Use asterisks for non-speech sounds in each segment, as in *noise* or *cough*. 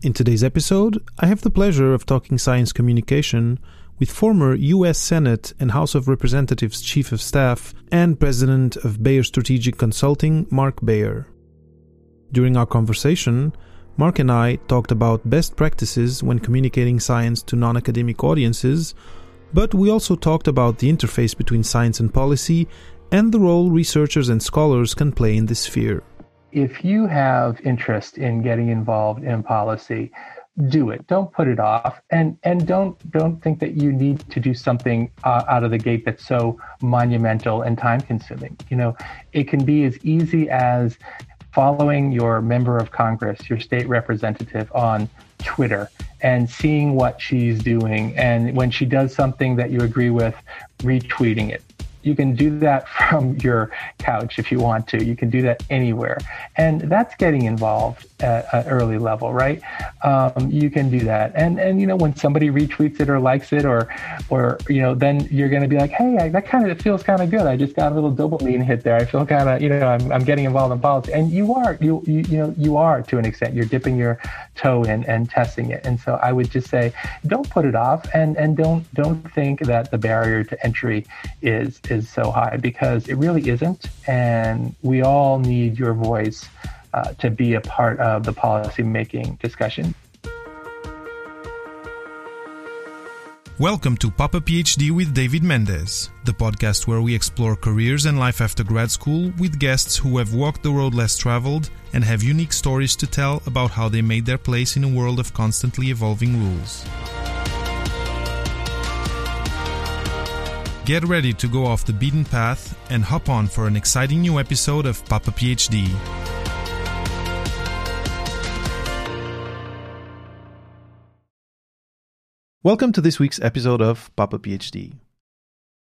In today's episode, I have the pleasure of talking science communication with former U.S. Senate and House of Representatives Chief of Staff and President of Bayer Strategic Consulting, Mark Bayer. During our conversation, Mark and I talked about best practices when communicating science to non academic audiences, but we also talked about the interface between science and policy and the role researchers and scholars can play in this sphere if you have interest in getting involved in policy, do it. Don't put it off, and and don't don't think that you need to do something uh, out of the gate that's so monumental and time consuming. You know, it can be as easy as following your member of Congress, your state representative on Twitter and seeing what she's doing. And when she does something that you agree with, retweeting it you can do that from your couch if you want to. You can do that anywhere. And that's getting involved at an early level, right? Um, you can do that. And, and, you know, when somebody retweets it or likes it or, or, you know, then you're going to be like, hey, I, that kind of, feels kind of good. I just got a little dopamine hit there. I feel kind of, you know, I'm, I'm getting involved in politics. And you are, you, you, you know, you are to an extent. You're dipping your toe in and testing it. And so I would just say, don't put it off and, and don't, don't think that the barrier to entry is, is so high because it really isn't. And we all need your voice uh, to be a part of the policy making discussion. Welcome to Papa PhD with David Mendez, the podcast where we explore careers and life after grad school with guests who have walked the road less traveled and have unique stories to tell about how they made their place in a world of constantly evolving rules. Get ready to go off the beaten path and hop on for an exciting new episode of Papa PhD. Welcome to this week's episode of Papa PhD.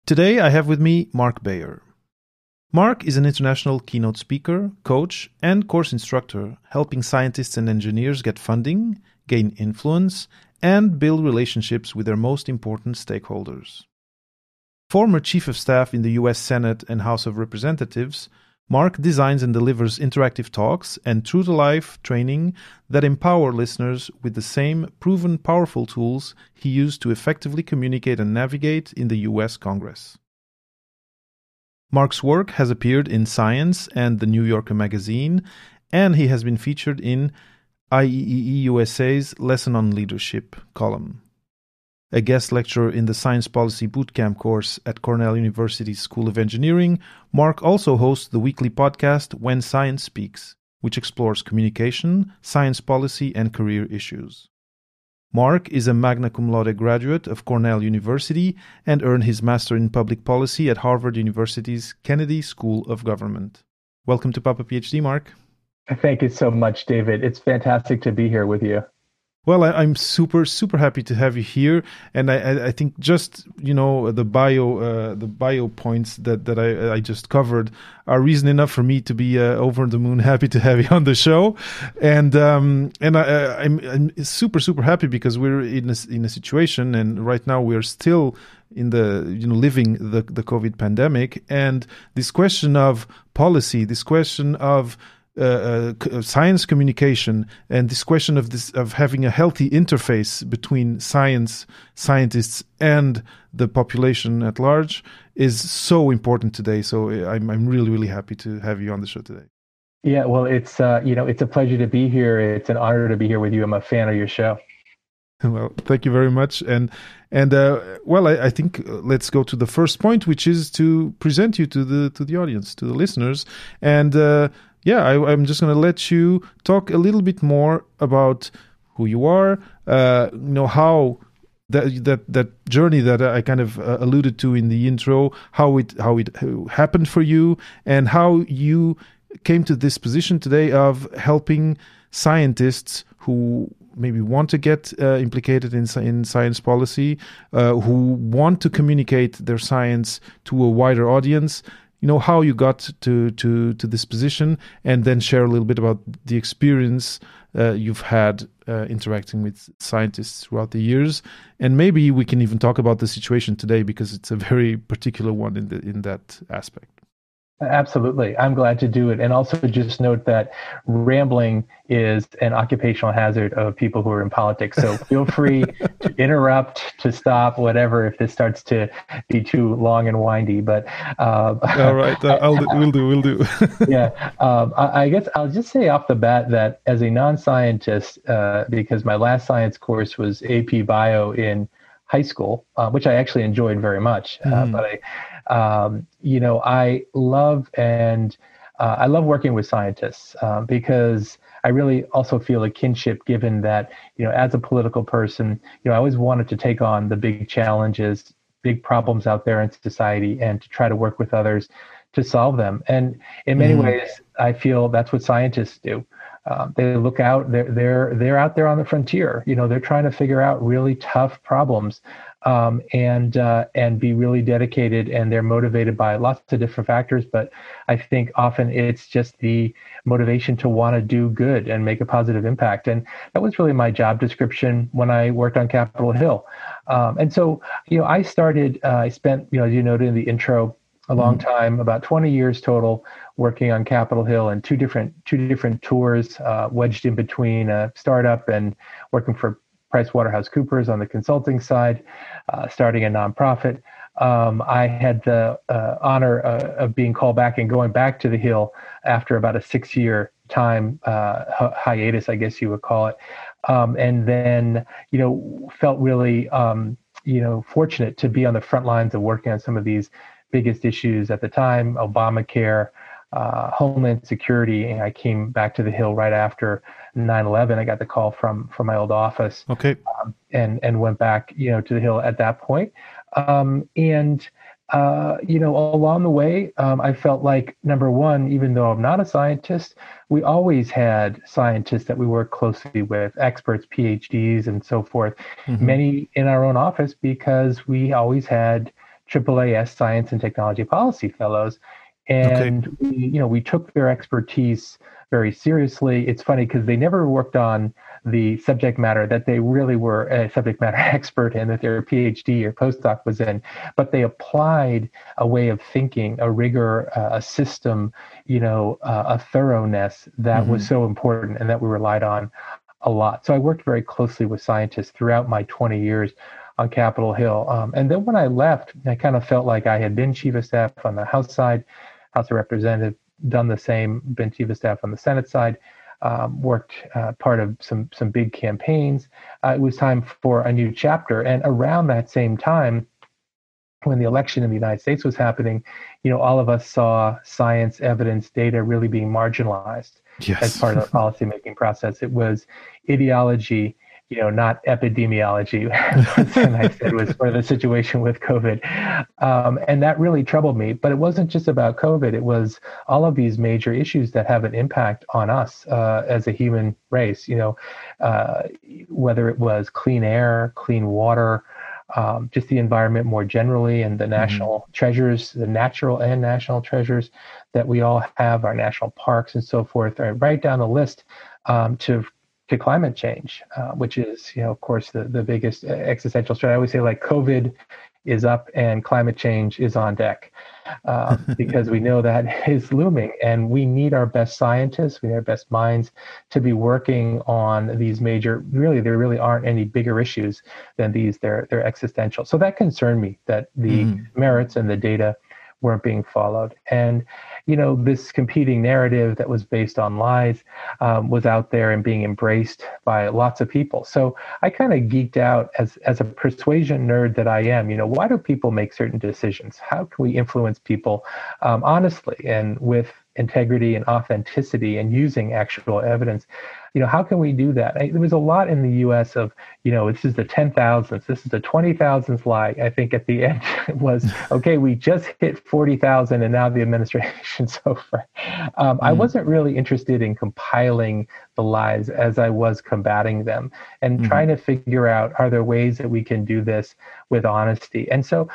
Today I have with me Mark Bayer. Mark is an international keynote speaker, coach, and course instructor, helping scientists and engineers get funding, gain influence, and build relationships with their most important stakeholders. Former Chief of Staff in the US Senate and House of Representatives, Mark designs and delivers interactive talks and true to life training that empower listeners with the same proven powerful tools he used to effectively communicate and navigate in the US Congress. Mark's work has appeared in Science and the New Yorker magazine, and he has been featured in IEEE USA's Lesson on Leadership column a guest lecturer in the Science Policy Bootcamp course at Cornell University's School of Engineering, Mark also hosts the weekly podcast When Science Speaks, which explores communication, science policy, and career issues. Mark is a magna cum laude graduate of Cornell University and earned his master in public policy at Harvard University's Kennedy School of Government. Welcome to Papa PhD, Mark. Thank you so much, David. It's fantastic to be here with you. Well, I, am super super happy to have you here, and I, I think just you know the bio uh, the bio points that that I, I just covered are reason enough for me to be uh, over the moon *laughs* happy to have you on the show, and um, and I, I'm, I'm super super happy because we're in a, in a situation, and right now we're still in the you know living the the COVID pandemic, and this question of policy, this question of uh, uh, science communication and this question of this of having a healthy interface between science scientists and the population at large is so important today. So uh, i'm i'm really really happy to have you on the show today. Yeah well it's uh, you know it's a pleasure to be here. It's an honor to be here with you. I'm a fan of your show. *laughs* Well thank you very much. And and uh, well I, I, think uh, let's go to the first point which is to present you to the to the audience to the listeners. And uh, yeah, I, am just going to let you talk a little bit more about who you are, uh, you know, how that that that journey that I kind of uh, alluded to in the intro, how it how it happened for you, and how you came to this position today of helping scientists who maybe want to get uh, implicated in in science policy, uh, who want to communicate their science to a wider audience, you know how you got to to to this position, and then share a little bit about the experience uh, you've had uh, interacting with scientists throughout the years, and maybe we can even talk about the situation today because it's a very particular one in the in that aspect. Absolutely. I'm glad to do it. And also just note that rambling is an occupational hazard of people who are in politics. So *laughs* feel free to interrupt, to stop, whatever, if this starts to be too long and windy. But uh, all right, uh, *laughs* I'll do, we'll do, we'll do. *laughs* yeah. Um, I, I, guess I'll just say off the bat that as a non scientist, uh, because my last science course was AP Bio in high school, uh, which I actually enjoyed very much. Mm. but I, um, you know, I love and uh, I love working with scientists um, because I really also feel a kinship given that, you know, as a political person, you know, I always wanted to take on the big challenges, big problems out there in society and to try to work with others to solve them. And in many mm. ways, I feel that's what scientists do. Um, they look out they're they're they're out there on the frontier you know they're trying to figure out really tough problems um, and uh, and be really dedicated and they're motivated by lots of different factors but i think often it's just the motivation to want to do good and make a positive impact and that was really my job description when i worked on capitol hill um, and so you know i started uh, i spent you know as you noted in the intro a long mm-hmm. time about 20 years total working on capitol hill and two different two different tours uh, wedged in between a startup and working for PricewaterhouseCoopers on the consulting side, uh, starting a nonprofit. Um, I had the uh, honor uh, of being called back and going back to the Hill after about a six year time uh, hiatus, I guess you would call it. Um, and then, you know, felt really, um, you know, fortunate to be on the front lines of working on some of these biggest issues at the time Obamacare, uh, Homeland Security. And I came back to the Hill right after 9/11. I got the call from from my old office. Okay. Um, and and went back, you know, to the Hill at that point. Um, and uh, you know, along the way, um, I felt like number one, even though I'm not a scientist, we always had scientists that we work closely with, experts, PhDs, and so forth. Mm-hmm. Many in our own office because we always had AAAS Science and Technology Policy Fellows, and okay. we, you know, we took their expertise very seriously. It's funny because they never worked on the subject matter that they really were a subject matter *laughs* expert in, that their PhD or postdoc was in, but they applied a way of thinking, a rigor, uh, a system, you know, uh, a thoroughness that mm-hmm. was so important and that we relied on a lot. So I worked very closely with scientists throughout my 20 years on Capitol Hill. Um, and then when I left, I kind of felt like I had been chief of staff on the House side, House of Representatives, done the same, been chief of staff on the Senate side, um, worked uh, part of some some big campaigns. Uh, it was time for a new chapter, and around that same time, when the election in the United States was happening, you know, all of us saw science, evidence, data really being marginalized yes. as part of the policymaking process. It was ideology you know, not epidemiology. *laughs* and I said was for the situation with COVID, um, and that really troubled me. But it wasn't just about COVID; it was all of these major issues that have an impact on us uh, as a human race. You know, uh, whether it was clean air, clean water. Um, just the environment more generally, and the mm-hmm. national mm-hmm. treasures, the natural and national treasures that we all have, our national parks and so forth, right down the list um, to to climate change, uh, which is, you know, of course, the, the biggest existential threat. I always say, like, COVID is up and climate change is on deck uh, *laughs* because we know that *laughs* is looming. And we need our best scientists, we need our best minds to be working on these major, really, there really aren't any bigger issues than these. They're, they're existential. So that concerned me that the mm. merits and the data weren't being followed. And, you know, this competing narrative that was based on lies um, was out there and being embraced by lots of people. So I kind of geeked out as, as a persuasion nerd that I am. You know, why do people make certain decisions? How can we influence people um, honestly and with integrity and authenticity and using actual evidence? You know, how can we do that? I, there was a lot in the U.S. of, you know, this is the ten this is the twenty lie. I think at the *laughs* end it was okay. We just hit forty thousand, and now the administration's *laughs* over. Um, mm I wasn't really interested in compiling the lies as I was combating them and mm trying to figure out are there ways that we can do this with honesty. And so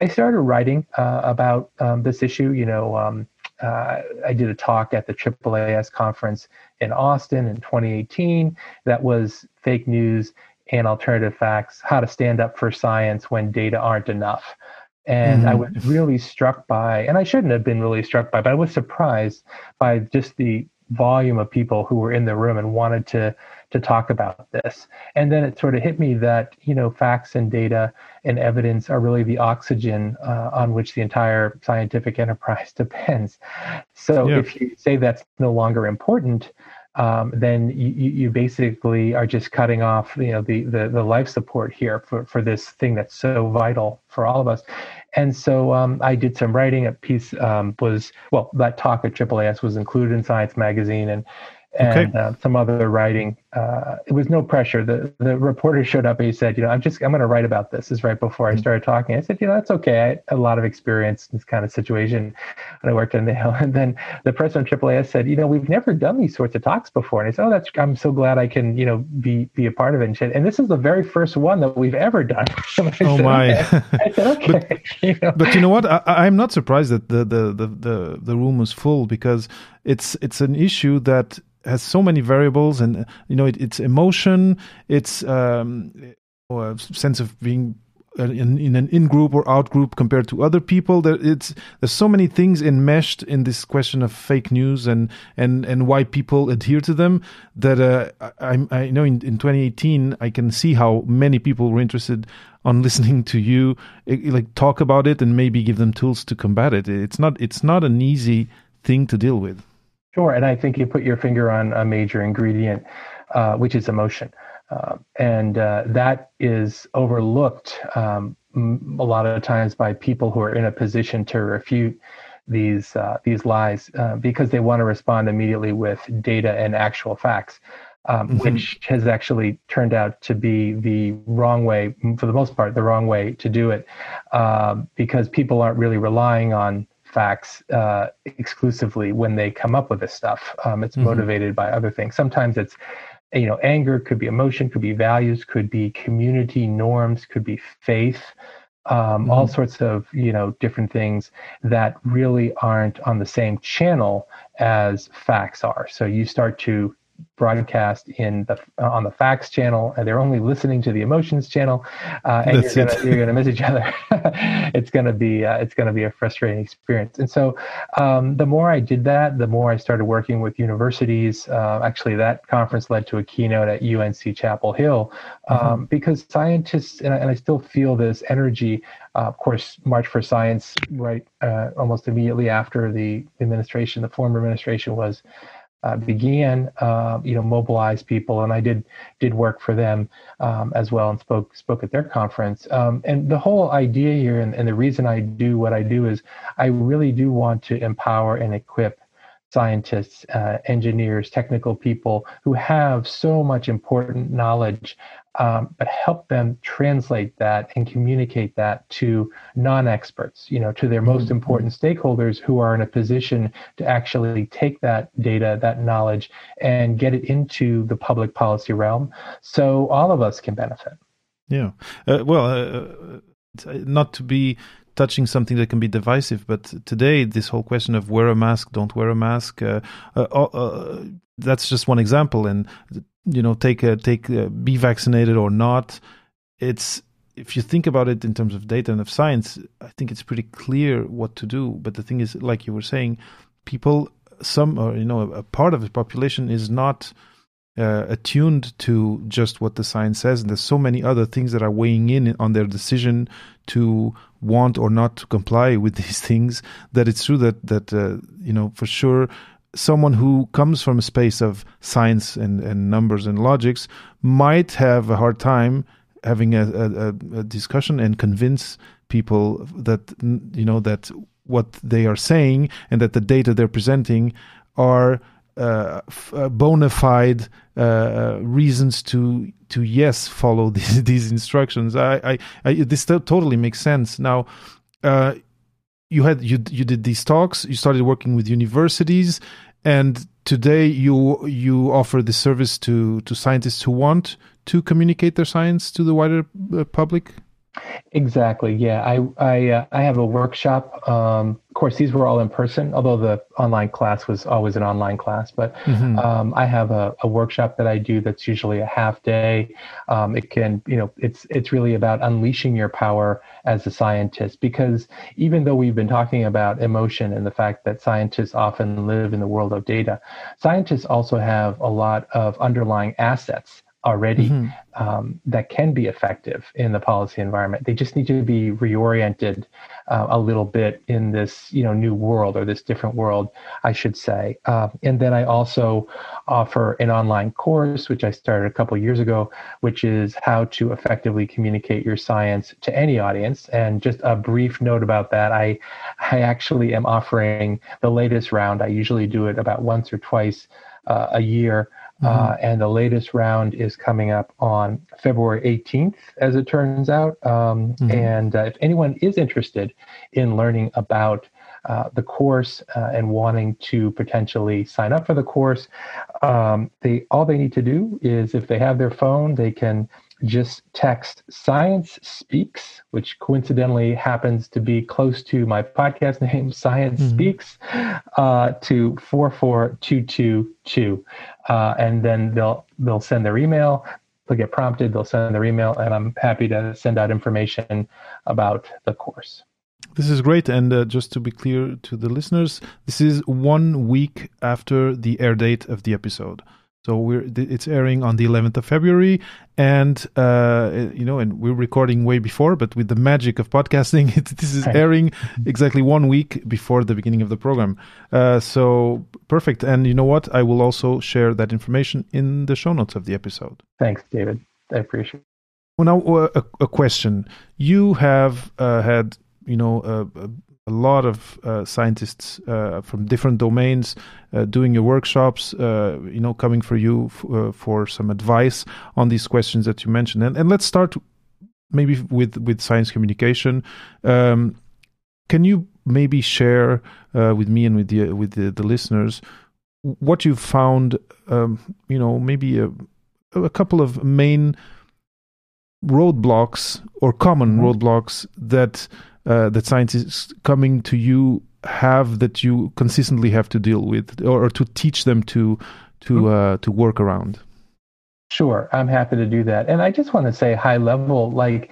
I started writing uh, about um, this issue. You know. Um, uh, I did a talk at the AAAS conference in Austin in 2018 that was fake news and alternative facts, how to stand up for science when data aren't enough. And mm-hmm. I was really struck by, and I shouldn't have been really struck by, but I was surprised by just the volume of people who were in the room and wanted to to talk about this. And then it sort of hit me that you know facts and data and evidence are really the oxygen uh, on which the entire scientific enterprise *laughs* depends. So yeah. if you say that's no longer important, um, then you, you basically are just cutting off you know the, the, the life support here for, for this thing that's so vital for all of us and so um, I did some writing. A piece um, was well, that talk at AAAS was included in Science Magazine, and and okay. uh, some other writing. Uh, it was no pressure. The the reporter showed up and he said, you know, I'm just I'm going to write about this. This is right before I mm-hmm. started talking. I said, you know, that's okay. I had a lot of experience in this kind of situation, and I worked in the Hill. And then the president of AAAS said, you know, we've never done these sorts of talks before. And I said, oh, that's I'm so glad I can you know be be a part of it. And, said, and this is the very first one that we've ever done. *laughs* oh said, my! Okay. I said, *laughs* okay. but, *laughs* you know? but you know what? I, am not surprised that the, the the the the room was full because it's it's an issue that has so many variables, and you know, it, it's emotion, it's um, or a sense of being uh, in, in, an in group or out group compared to other people. There, it's there's so many things enmeshed in this question of fake news and and and why people adhere to them. That uh, I, I know in, in 2018 I can see how many people were interested on *laughs* listening to you like talk about it and maybe give them tools to combat it. It's not it's not an easy thing to deal with. Sure, and I think you put your finger on a major ingredient, uh, which is emotion, uh, and uh, that is overlooked um, a lot of times by people who are in a position to refute these uh, these lies uh, because they want to respond immediately with data and actual facts. Um, mm-hmm. Which has actually turned out to be the wrong way, for the most part, the wrong way to do it, um, because people aren't really relying on facts uh, exclusively when they come up with this stuff. Um, it's mm-hmm. motivated by other things. Sometimes it's you know anger could be emotion could be values could be community norms could be faith um, mm-hmm. all sorts of you know different things that really aren't on the same channel as facts are so you start to broadcast in the uh, on the facts channel and they're only listening to the emotions channel uh, and That's you're gonna, you're gonna miss each other. *laughs* It's gonna be uh, it's gonna be a frustrating experience. And so um, the more I did that the more I started working with universities. Uh, actually that conference led to a keynote at UNC Chapel Hill. Um, mm-hmm. because scientists and I, and I, still feel this energy uh, of course March for Science right uh, almost immediately after the administration the former administration was uh, began, uh, you know, mobilize people, and I did did work for them um, as well, and spoke spoke at their conference. Um, and the whole idea here, and, and the reason I do what I do is, I really do want to empower and equip scientists, uh, engineers, technical people who have so much important knowledge um, but help them translate that and communicate that to non-experts, you know, to their most mm-hmm. important stakeholders who are in a position to actually take that data, that knowledge, and get it into the public policy realm, so all of us can benefit. Yeah. Uh, well, uh, uh not to be touching something that can be divisive. But today, this whole question of wear a mask, don't wear a mask, uh, uh, uh, that's just one example. And you know take a take a, be vaccinated or not. It's if you think about it in terms of data and of science i think it's pretty clear what to do. But the thing is like you were saying people some or you know a, part of the population is not uh, attuned to just what the science says. And there's so many other things that are weighing in on their decision to want or not to comply with *laughs* these things that it's true that that uh, you know for sure someone who comes from a space of science and, and numbers and logics might have a hard time having a, a, a, discussion and convince people that you know that what they are saying and that the data they're presenting are uh, uh bona fide uh, reasons to to yes follow *laughs* these these instructions. I, I, I this totally makes sense now. You had you you did these talks. You started working with universities and today you you offer the service to to scientists who want to communicate their science to the wider uh, public Exactly. Yeah, I I uh, I have a workshop. Um, of course, these were all in person, although the online class was always an online class. But mm-hmm. um, I have a, a, workshop that I do that's usually a half day. Um, it can, you know, it's it's really about unleashing your power as a scientist because even though we've been talking about emotion and the fact that scientists often live in the world of data, scientists also have a lot of underlying assets already mm-hmm. um, that can be effective in the policy environment. They just need to be reoriented uh, a little bit in this, you know, new world or this different world, I should say. Uh, and then I also offer an online course, which I started a couple years ago, which is how to effectively communicate your science to any audience. And just a brief note about that, I I actually am offering the latest round. I usually do it about once or twice uh, a year Mm-hmm. Uh, and the latest round is coming up on February 18th, as it turns out. Um, mm-hmm. And uh, if anyone is interested in learning about uh, the course uh, and wanting to potentially sign up for the course, um, they all they need to do is if they have their phone, they can just text Science Speaks, which coincidentally happens to be close to my podcast *laughs* name, Science mm-hmm. Speaks, uh, to 44222. Uh, and then they'll they'll send their email. They'll get prompted. They'll send their email, and I'm happy to send out information about the course. This is great. And uh, just to be clear to the listeners, this is one week after the air date of the episode. So we're it's airing on the 11th of February, and uh, you know, and we're recording way before. But with the magic of podcasting, *laughs* it, this is airing exactly one week before the beginning of the program. Uh, so perfect. And you know what? I will also share that information in the show notes of the episode. Thanks, David. I appreciate. it. Well, now uh, a, a, question. You have uh, had you know a, a lot of uh, scientists uh, from different domains uh, doing your workshops, uh, you know, coming for you f- uh, for some advice on these questions that you mentioned. And, and let's start maybe with, with science communication. Um, can you maybe share uh, with me and with the with the, the listeners what you found? Um, you know, maybe a, a couple of main roadblocks or common mm-hmm. roadblocks that uh, that scientists coming to you have that you consistently have to deal with or, or to teach them to to mm-hmm. uh, to work around? Sure i'm happy to do that. And i just want to say high level like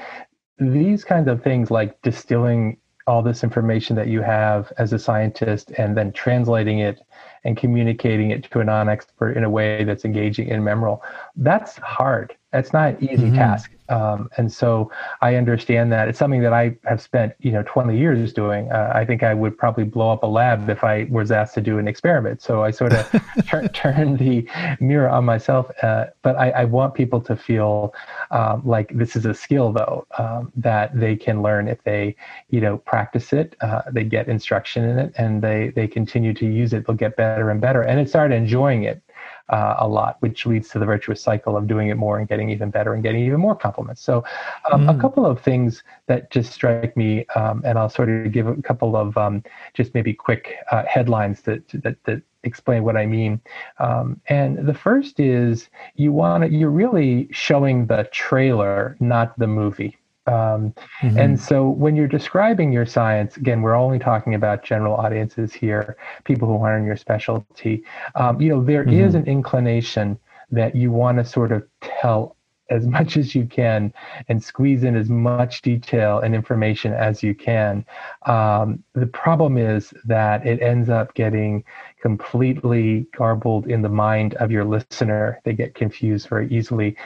these kinds of things like distilling all this information that you have as a scientist and then translating it and communicating it to a non-expert in a way that's engaging and memorable that's hard that's not an easy mm-hmm. task um, and so I understand that it's something that I have spent, you know, 20 years doing. Uh, I think I would probably blow up a lab if I was asked to do an experiment. So I sort of *laughs* tur- turn the mirror on myself. Uh, but I, I, want people to feel um, like this is a skill, though, um, that they can learn if they, you know, practice it. Uh, they get instruction in it, and they they continue to use it. They'll get better and better, and it start enjoying it uh, a lot, which leads to the virtuous cycle of doing it more and getting even better and getting even more compliments. So, um, mm. a couple of things that just strike me, um, and I'll sort of give a couple of um, just maybe quick uh, headlines that, that, that explain what I mean. Um, and the first is you want to, you're really showing the trailer, not the movie. Um, mm-hmm. And so when you're describing your science, again, we're only talking about general audiences here, people who aren't in your specialty. Um, you know, there mm-hmm. is an inclination that you want to sort of tell as *laughs* much as you can and squeeze in as much detail and information as you can. Um, the problem is that it ends up getting completely garbled in the mind of your listener. They get confused very easily.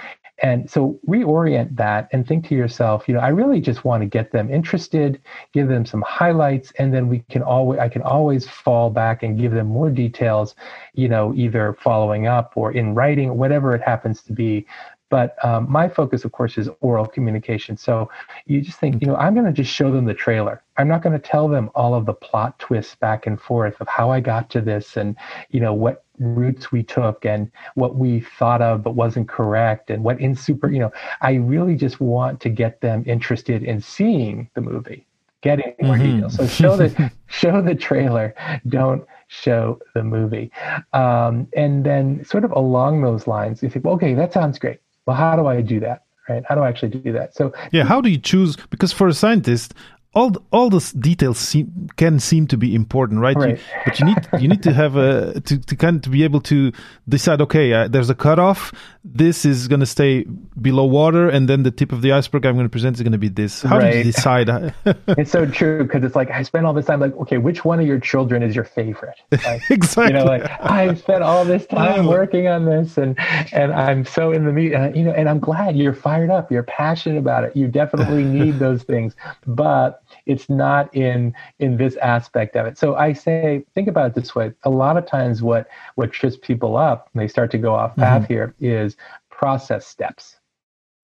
And so reorient that and think to yourself, you know, I really just want to get them interested, give them some highlights, and then we can always I can always fall back and give them more details, you know, either following up or in writing, whatever it happens to be. But um, my focus, of course, is oral communication. So you just think, you know, I'm going to just show them the trailer. I'm not going to tell them all of the plot twists back and forth of how I got to this and, you know, what routes we took and what we thought of but wasn't correct and what in super, you know, I really just want to get them interested in seeing the movie, getting more mm-hmm. details. So show the *laughs* show the trailer. Don't show the movie. Um, and then sort of along those lines, you think, well, okay, that sounds great well, how do I do that? right? How do I actually do that? So yeah, how do you choose? Because for a scientist, all all those details seem, can seem to be important, right? right. You, but you need you need to have a to, to kind of to be able to decide. Okay, uh, there's a cutoff. This is going to stay below water, and then the tip of the iceberg I'm going to present is going to be this. How right. do you decide? *laughs* *laughs* it's so true because it's like I spent all this time like, okay, which one of your children is your favorite? *laughs* Like, exactly. You know, like I spent all this time oh. working on this, and and I'm so in the meat, uh, you know, and I'm glad you're fired up. You're passionate about it. You definitely need those things, but it's not in in this aspect of it so i say think about it this way a lot of times what what trips people up when they start to go off path mm-hmm. here is process steps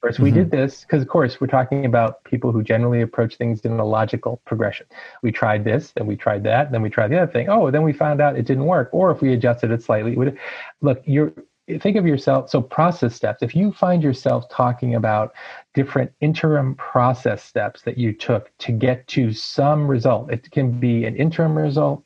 First, we mm-hmm. did this because, of course, we're talking about people who generally approach things in a logical progression. We tried this, then we tried that, then we tried the other thing. Oh, then we found out it didn't work. Or if we adjusted it slightly, it would look. You're think of yourself so process steps. If you find yourself talking about different interim process steps that you took to get to some result it can be an interim result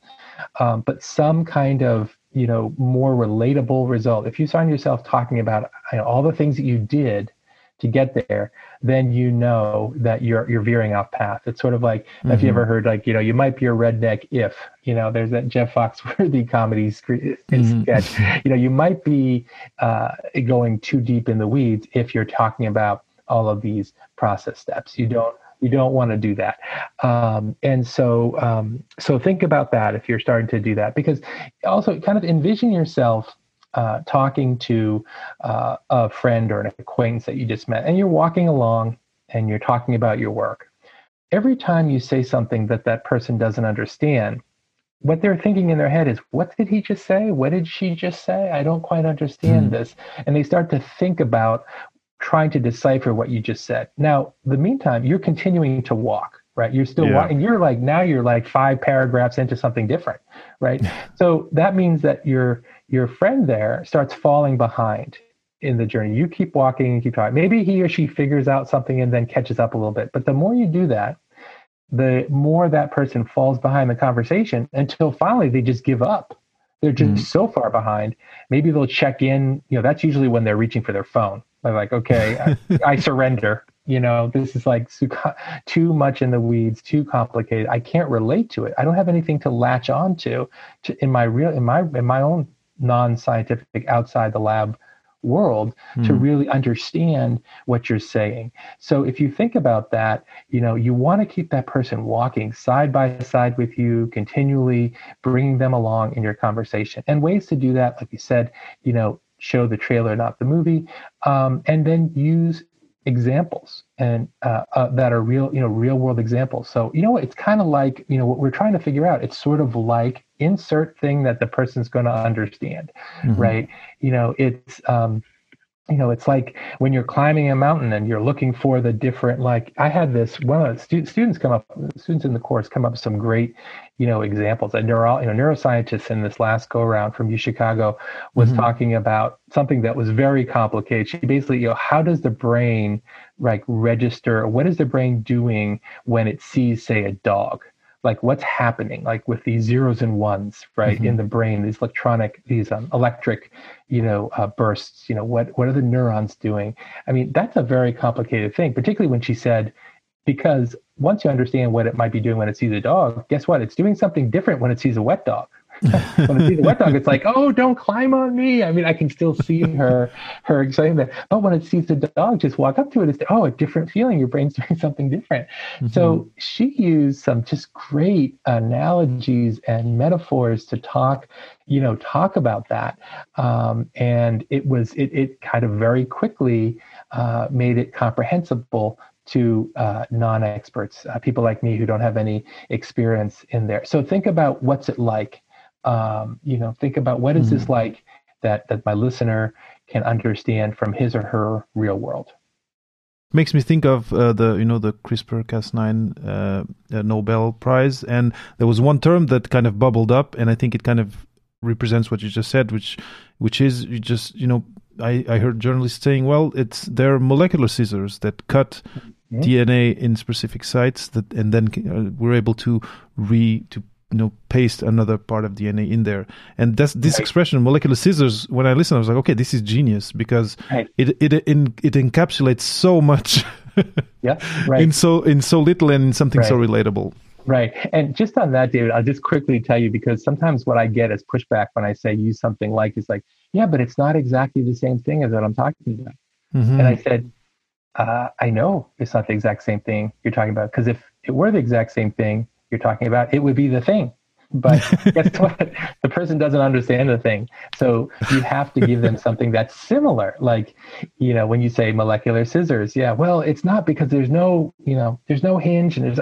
um, but some kind of you know more relatable result. If you find yourself talking about you know, all the things that you did to get there, then you know that you're you're veering off path. It's sort of like mm-hmm. if you ever heard like you know you might be a redneck if you know there's that Jeff Foxworthy *laughs* comedy mm-hmm. sketch. You know you might be uh, going too deep in the weeds if you're talking about all of these process steps. You don't you don't want to do that um, and so um, so think about that if you're starting to do that because also kind of envision yourself uh, talking to uh, a friend or an acquaintance that you just met, and you're walking along and you're talking about your work. Every time you say something that that person doesn't understand, what they're thinking in their head is, What did he just say? What did she just say? I don't quite understand mm. this. And they start to think about trying to decipher what you just said. Now, the meantime, you're continuing to walk right you're still yeah. and you're like now you're like five paragraphs into something different right *laughs* so that means that your your friend there starts falling behind in the journey. You keep walking and keep talking. Maybe he or she figures out something and then catches up a little bit. But the more you do that the more that person falls behind the conversation until finally they just give up. They're just mm. so far behind. Maybe they'll check in. You know that's usually when they're reaching for their phone. They're like okay I, I *laughs* surrender. You know this is like too much in the weeds too complicated. I can't relate to it. I don't have anything to latch on to, to in my real in my in my own non-scientific outside the lab world mm. to hmm. really understand what you're saying so if you think about that you know you want to keep that person walking side by side with you continually bringing them along in your conversation and ways to do that like you said you know show the trailer not the movie um, and then use examples and uh, uh, that are real you know real world examples. So you know it's kind of like you know what we're trying to figure out it's sort of like insert thing that the person's going to understand mm-hmm. right? You know it's um you know it's like when you're climbing a mountain and you're looking for the different like i had this one of the stu- students come up students in the course come up with some great you know examples. A neuro you know neuroscientist in this last go around from u chicago was mm-hmm. talking about something that was very complicated. She basically you know how does the brain like register what is the brain doing when it sees say a dog like what's happening like with these zeros and ones right mm-hmm. in the brain these electronic these um, electric you know uh, bursts you know what what are the neurons doing? I mean that's a very complicated thing particularly when she said because once you understand what it might be doing when it sees a dog guess what? It's doing something different when it sees a wet dog *laughs* when it sees the wet dog, it's like, oh, don't climb on me. I mean, I can still see her her excitement. But when it sees the dog, just walk up to it. It's oh, a different feeling. Your brain's *laughs* doing something different. Mm-hmm. So she used some just great analogies and metaphors to talk, you know, talk about that. Um, and it was it it kind of very quickly uh, made it comprehensible to uh, non-experts, uh, people like me who don't have any experience in there. So think about what's it like um, you know think about what is this like that that my listener can understand from his or her real world makes me think of uh, the you know the CRISPR Cas9 uh, uh, Nobel Prize, and there was one term that kind of bubbled up, and I think it kind of represents what you just said, which which is you just you know I I heard journalists saying, well, it's they're molecular scissors that cut mm-hmm. DNA in specific sites that, and then uh, we're able to re to you know paste another part of DNA in there. And that's this right. expression molecular scissors. When I listen, I was like, okay, this is genius because right. it it in, it encapsulates so much. *laughs* yeah, right. In so in so little and in something right. so relatable. Right. And just on that, David, I'll just quickly tell you because sometimes what I get as pushback when I say use something like is like, yeah, but it's not exactly the same thing as what I'm talking about. Mm-hmm. And I said, uh, I know it's not the exact same thing you're talking about because if it were the exact same thing you're talking about, it would be the thing. But *laughs* guess what? The person doesn't understand the thing. So you have to give them something that's similar. Like, you know, when you say molecular scissors, yeah, well, it's not because there's no, you know, there's no hinge and there's,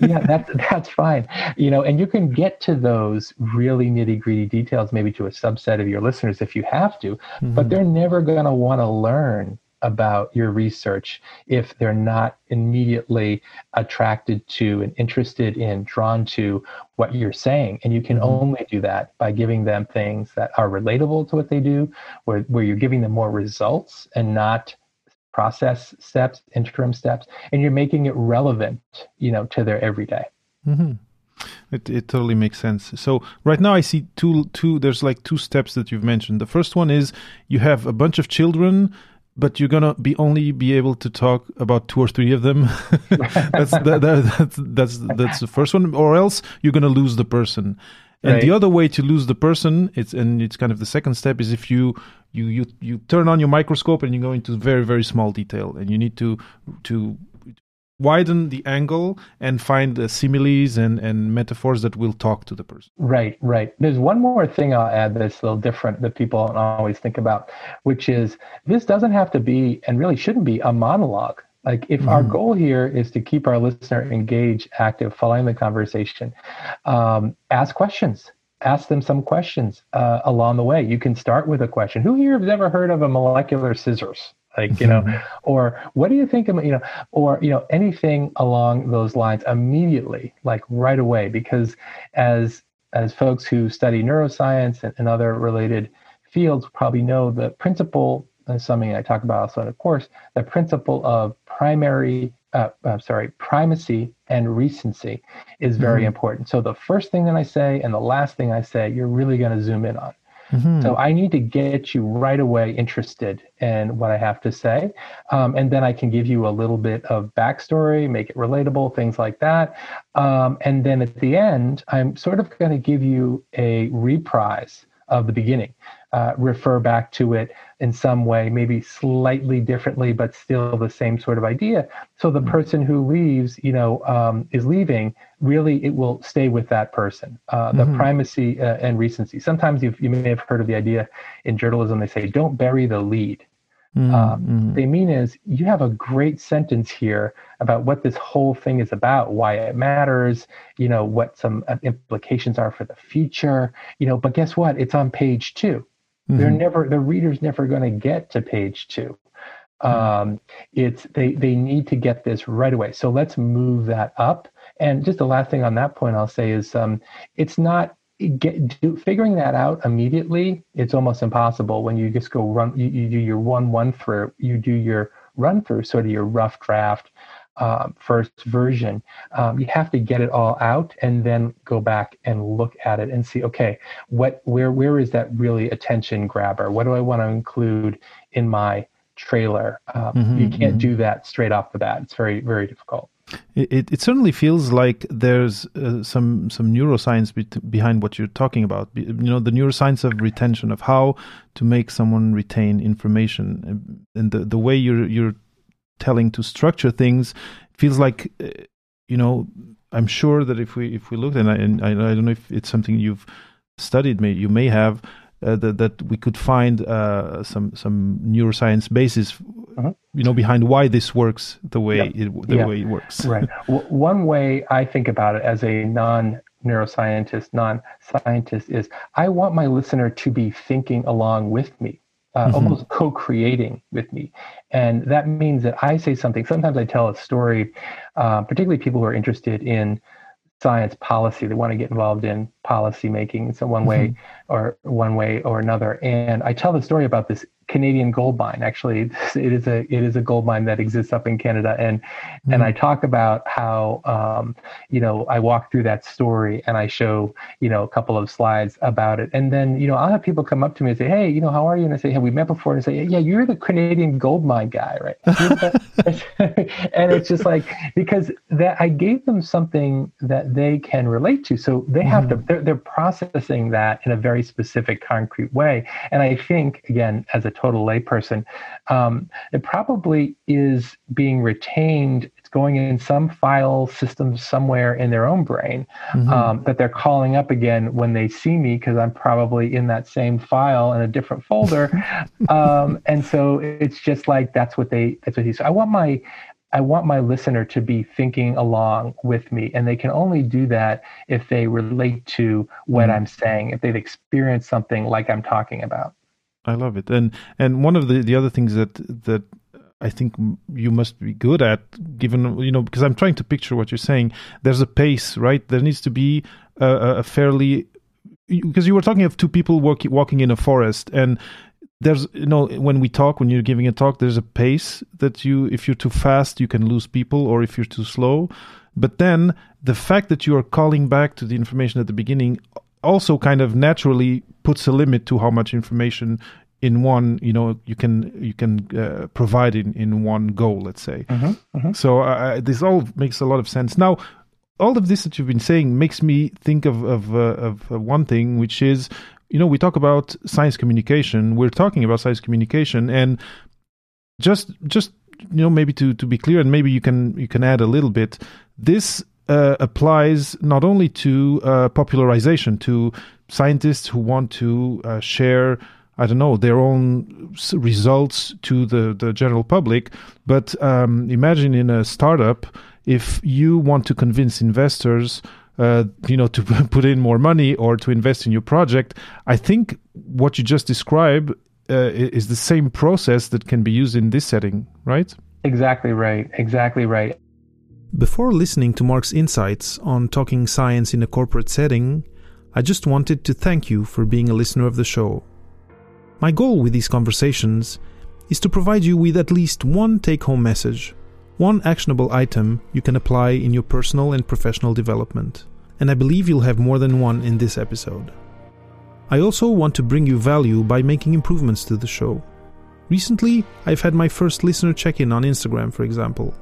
yeah, *laughs* that's, that's fine. You know, and you can get to those really nitty gritty details, maybe to a subset of your listeners if you have to, mm-hmm. but they're never going to want to learn about your research if they're not immediately attracted to and interested in, drawn to what you're saying. And you can mm-hmm. only do that by giving them things that are relatable to what they do, where, where you're giving them more results and not process steps, interim steps, and you're making it relevant, you know, to their everyday. Mm-hmm. It, it totally makes sense. So right now I see two two there's like two steps that you've mentioned. The first one is you have a bunch of children but you're gonna be only be able to talk about two or three of them. *laughs* that's that, that, that's that's that's the first one, or else you're gonna lose the person. And right. the other way to lose the person, it's and it's kind of the second step is if you you you you turn on your microscope and you go into very very small detail, and you need to to widen the angle and find the similes and, and metaphors that will talk to the person. Right, right. There's one more thing I'll add that's a little different that people don't always think about, which is this doesn't have to be and really shouldn't be a monologue. Like if mm-hmm. our goal here is to keep our listener engaged, active, following the conversation, um, ask questions. Ask them some questions uh, along the way. You can start with a question. Who here has ever heard of a molecular scissors? Like you know mm-hmm. or what do you think of you know or you know anything along those lines immediately like right away because as as folks who study neuroscience and, and other related fields probably know the principle and something i talk about also in a course the principle of primary uh, uh, sorry primacy and recency is very mm-hmm. important so the first thing that i say and the last thing i say you're really going to zoom in on Mm-hmm. So I need to get you right away interested in what I have to say. Um, and then I can give you a little bit of backstory, make it relatable, things like that. Um, and then at the end, I'm sort of going to give you a reprise of the beginning uh, refer back to it in some way, maybe slightly differently, but still the same sort of idea. So the mm-hmm. person who leaves, you know, um, is leaving. Really, it will stay with that person. Uh, the mm-hmm. primacy uh, and recency. Sometimes you you may have heard of the idea in journalism. They say, "Don't bury the lead." Mm-hmm. Um, they mean is you have a great sentence here about what this whole thing is about, why it matters, you know, what some uh, implications are for the future, you know. But guess what? It's on page two. Mm-hmm. They're never the reader's never going to get to page 2 mm-hmm. um, it's they they need to get this right away. So let's move that up. And just the last thing on that point I'll say is um, it's not get do, figuring that out immediately. It's almost impossible when you just go run. You, you do your one one through. You do your run through sort of your rough draft uh, first version, um, you have to get it all out and then go back and look at it and see, okay, what, where, where is that really attention grabber? What do I want to include in my trailer? Um, mm-hmm, you can't mm-hmm. do that straight off the bat. It's very, very difficult. It, it certainly feels like there's uh, some some neuroscience be- behind what you're talking about. You know, the neuroscience of retention, of how to make someone retain information, and the the way you're you're telling to structure things feels like uh, you know i'm sure that if we if we looked and i and I, I don't know if it's something you've studied may you may have uh, that that we could find uh, some some neuroscience basis uh-huh. you know behind why this works the way yeah. it the yeah. way it works right *laughs* w- one way i think about it as a non neuroscientist non scientist is i want my listener to be thinking along with me uh, mm-hmm. almost co-creating with me and that means that i say something sometimes i tell a story uh, particularly people who are interested in science policy they want to get involved in policy making so one way mm-hmm. or one way or another and i tell the story about this Canadian gold mine. Actually, *laughs* it is a it is a gold mine that exists up in Canada, and mm-hmm. and I talk about how um, you know I walk through that story and I show you know a couple of slides about it, and then you know I'll have people come up to me and say, hey, you know, how are you? And I say, have we met before? And I say, yeah, you're the Canadian gold mine guy, right? *laughs* *laughs* and it's just like because that I gave them something that they can relate to, so they have mm-hmm. to they're, they're processing that in a very specific, concrete way, and I think again as a total layperson, um, it probably is being retained. It's going in some file system somewhere in their own brain mm-hmm. um, that they're calling up again when they see me because I'm probably in that same file in a different folder. *laughs* um, and so it's just like that's what they that's what he. So I want my I want my listener to be thinking along with me, and they can only do that if they relate to what mm. I'm saying, if they've experienced something like I'm talking about. I love it. And and one of the the other things that that I think you must be good at, given you know, because I'm trying to picture what you're saying. There's a pace, right? There needs to be a, a fairly because you were talking of two people walking walking in a forest, and there's you know when we talk when you're giving a talk, there's a pace that you if you're too fast you can lose people, or if you're too slow. But then the fact that you are calling back to the information at the beginning also kind of naturally puts a limit to how much information in one you know you can you can uh, provide in in one go let's say. Mm-hmm, mm-hmm. so uh, this all makes a lot of sense. Now all of this that you've been saying makes me think of of, uh, of uh, one thing which is you know we talk about science communication. We're talking about science communication and just just you know maybe to to be clear and maybe you can you can add a little bit this uh, applies not only to uh, popularization, to scientists who want to uh, share, I don't know, their own results to the, the general public, but um, imagine in a startup, if you want to convince investors uh, you know, to *laughs* put in more money or to invest in your project. I think what you just described uh, is the same process that can be used in this setting, right? Exactly right. Exactly right. Before listening to Mark's insights on talking science in a corporate setting, I just wanted to thank you for being a listener of the show. My goal with these conversations is to provide you with at least one take home message, one actionable item you can apply in your personal and professional development. And I believe you'll have more than one in this episode. I also want to bring you value by making improvements to the show. Recently, I've had my first listener check in on Instagram, for example.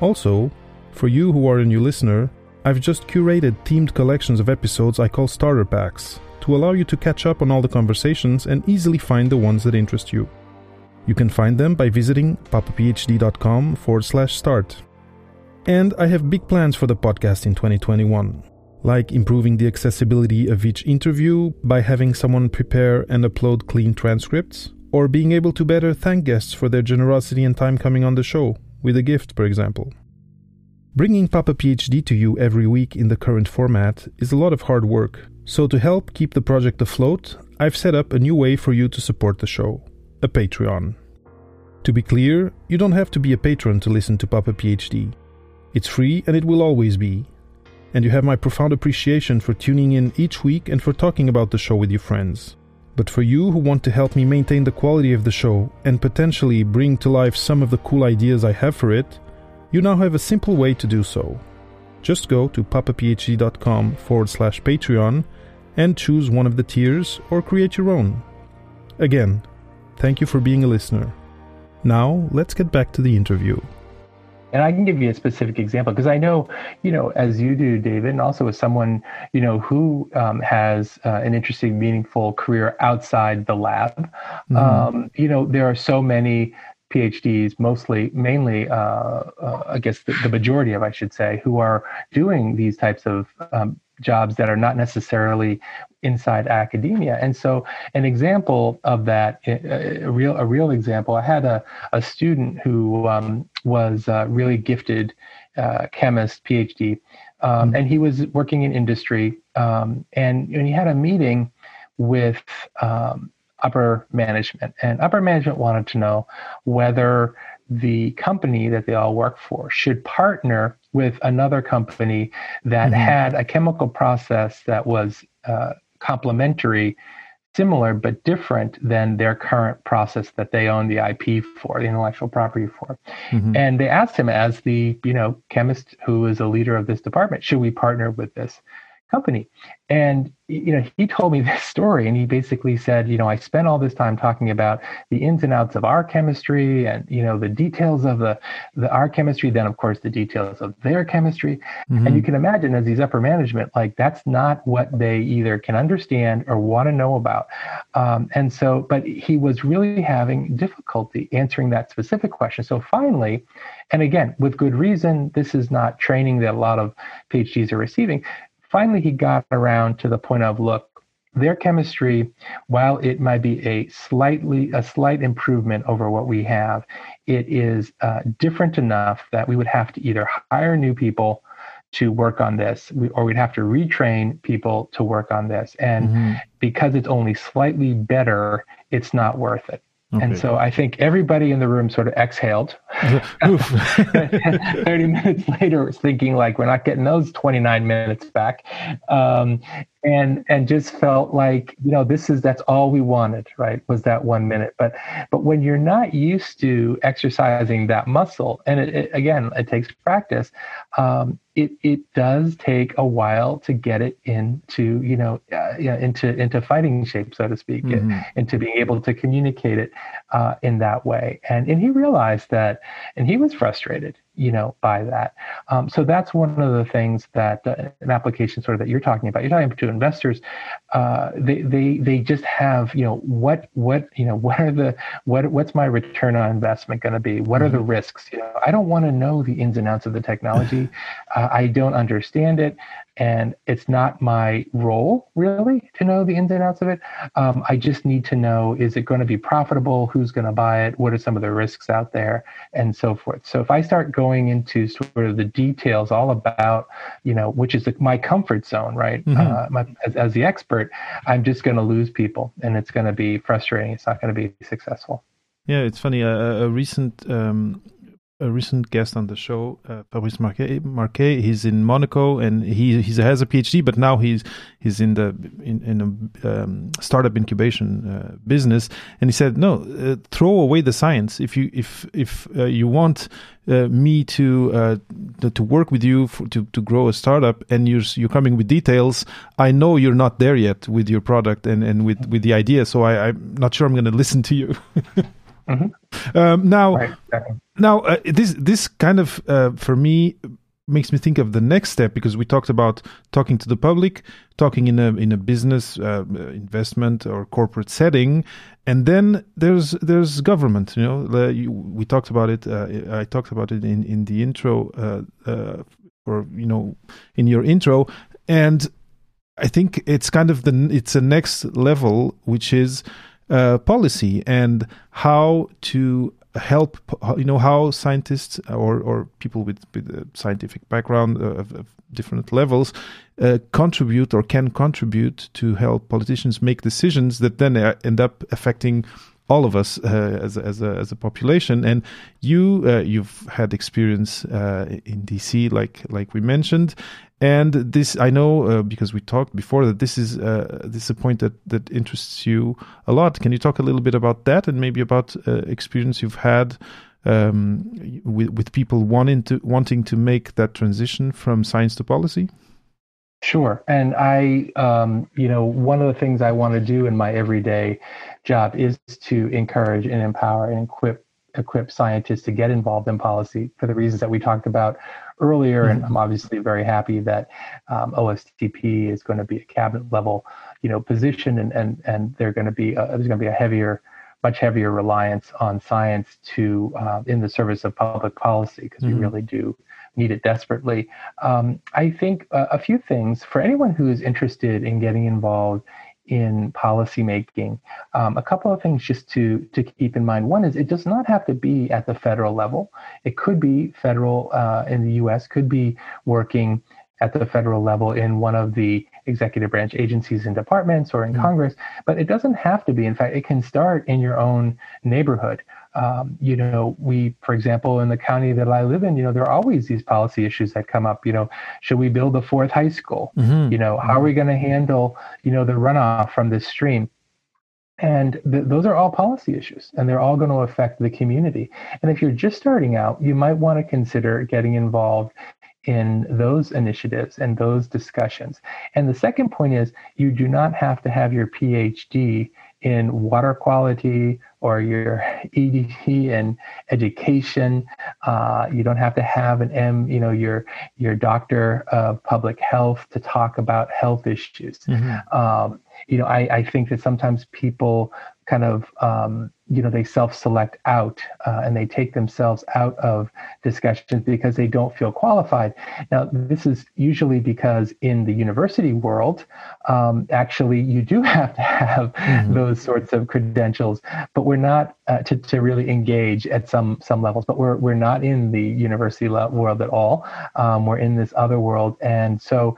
Also, for you who are a new listener, I've just curated themed collections of episodes I call starter packs to allow you to catch up on all the conversations and easily find the ones that interest you. You can find them by visiting papaphd.com forward slash start. And I have big plans for the podcast in 2021, like improving the accessibility of each interview by having someone prepare and upload clean transcripts, or being able to better thank guests for their generosity and time coming on the show, with a gift, for example. Bringing Papa PhD to you every week in the current format is a lot of hard work, so to help keep the project afloat, I've set up a new way for you to support the show a Patreon. To be clear, you don't have to be a patron to listen to Papa PhD. It's free and it will always be. And you have my profound appreciation for tuning in each week and for talking about the show with your friends. But for you who want to help me maintain the quality of the show and potentially bring to life some of the cool ideas I have for it, you now have a simple way to do so. Just go to papaphd.com forward slash Patreon and choose one of the tiers or create your own. Again, thank you for being a listener. Now, let's get back to the interview. And I can give you a specific example because I know, you know, as you do, David, and also as someone, you know, who um, has uh, an interesting, meaningful career outside the lab. Mm-hmm. Um, you know, there are so many PhDs, mostly, mainly, uh, uh, I guess the, the, majority of, I should say, who are doing these types of um, jobs that are not necessarily inside academia. And so, an example of that, a real, a real example, I had a, a student who um, was a really gifted uh, chemist, PhD, um, mm-hmm. and he was working in industry, um, and, and he had a meeting with um, upper management. And upper management wanted to know whether the company that they all work for should partner with another company that mm-hmm. had a chemical process that was uh, complementary similar but different than their current process that they own the IP for, the intellectual property for. Mm-hmm. And they asked him, as the you know chemist who is a leader of this department, should we partner with this company? And you know, he told me *laughs* this story, and he basically said, you know, I spent all this time talking about the ins and outs of our chemistry, and you know, the details of the the our chemistry, then of course the details of their chemistry, mm-hmm. and you can imagine as these upper management, like that's not what they either can understand or want to know about, um, and so, but he was really having difficulty answering that specific question. So finally, and again, with good reason, this is not training that a lot of PhDs are receiving finally he got around to the point of look their chemistry while it might be a slightly a slight improvement over what we have it is uh, different enough that we would have to either hire new people to work on this or we'd have to retrain people to work on this and mm-hmm. because it's only slightly better it's not worth it Okay. And so I think everybody in the room sort of exhaled. *laughs* *laughs* 30 minutes later, was thinking like, we're not getting those 29 minutes back. Um, and and just felt like you know this is that's all we wanted right was that one minute. But but when you're not used to exercising that muscle and it, it, again it takes practice um, it it does take a while to get it into you know uh, into into fighting shape so to speak mm-hmm. and, into being able to communicate it uh, in that way. And and he realized that and he was frustrated you know, by that. Um, so that's one of the things that uh, an application sort of that you're talking about. You're talking to investors. Uh, they they they just have you know what what you know *laughs* what are the what what's my return on investment going to be? What are the mm-hmm. risks? You know, I don't want to know the ins and outs of the technology. *laughs* Uh, I don't understand it and it's not my role really to know the ins and outs of it. Um, I just need to know is it going to be profitable? Who's going to buy it? What are some of the risks out there, and so forth. So if I start going into sort of the details, all about you know, which is my comfort zone, right? Mm-hmm. Uh, my, as, as the expert, I'm just going to lose people, and it's going to be frustrating. It's not going to be successful. Yeah, it's funny. A, a recent um, a recent guest on the show, uh, Fabrice Marquet. Marquet. He's in Monaco and he he has a PhD, but now he's he's in the in, in a um, startup incubation uh, business. And he said, no, uh, throw away the science. If you if if uh, you want uh, me to uh, to work with you for, to to grow a startup, and you're you're coming with details, I know you're not there yet with your product and and with with the idea. So I, I'm not sure I'm going to listen to you. *laughs* Mm-hmm. Um, now, right, now uh, this this kind of uh, for me makes me think of the next step because we talked about talking to the public, talking in a in a business uh, investment or corporate setting, and then there's there's government. You know, you, we talked about it. Uh, I talked about it in in the intro, uh, uh, or you know, in your intro, and I think it's kind of the it's a next level, which is uh, policy and how to help you know how scientists or or people with, with a scientific background of, of different levels uh, contribute or can contribute to help politicians make decisions that then uh, end up affecting all of us uh, as, as, a, as a population. And you uh, you've had experience uh, in DC, like like we mentioned, and this I know uh, because we talked before that this is uh, this is a point that that interests you a lot. Can you talk a little bit about that and maybe about uh, experience you've had? Um, with with people wanting to wanting to make that transition from science to policy. Sure. And I, um, you know, one of the things I want to do in my everyday job is to encourage and empower and equip equip scientists to get involved in policy for the reasons that we talked about earlier. Mm-hmm. And I'm obviously very happy that um, OSTP is going to be a cabinet level, you know, position, and and and they're going to be a, there's going to be a heavier much heavier reliance on science to uh, in the service of public policy because mm-hmm. we really do need it desperately. Um, I think uh, a few things for anyone who is interested in getting involved in policymaking. Um, a couple of things just to to keep in mind. One is it does not have to be at the federal level. It could be federal uh, in the U.S. Could be working at the federal level in one of the executive branch agencies and departments or in mm-hmm. Congress, but it doesn't have to be. In fact, it can start in your own neighborhood. Um, you know, we, for example, in the county that I live in, you know, there are always these policy issues that come up. You know, should we build a fourth high school? Mm-hmm. You know, how are we going to handle, you know, the runoff from this stream? And th- those are all policy issues, and they're all going to affect the community. And if you're just starting out, you might want to consider getting involved in those initiatives and those discussions. And the second point is you do not have to have your PhD in water quality or your ED in education. Uh, you don't have to have an M, you know, your your doctor of public health to talk about health issues. Mm-hmm. Um, you know, I, I think that sometimes people kind of um, you know they self-select out uh, and they take themselves out of discussions because they don't feel qualified. Now this is usually because in the university world um, actually you do *laughs* have to have mm-hmm. those sorts of credentials but we're not uh, to, to really engage at some some levels but we're, we're not in the university world at all. Um, we're in this other world. And so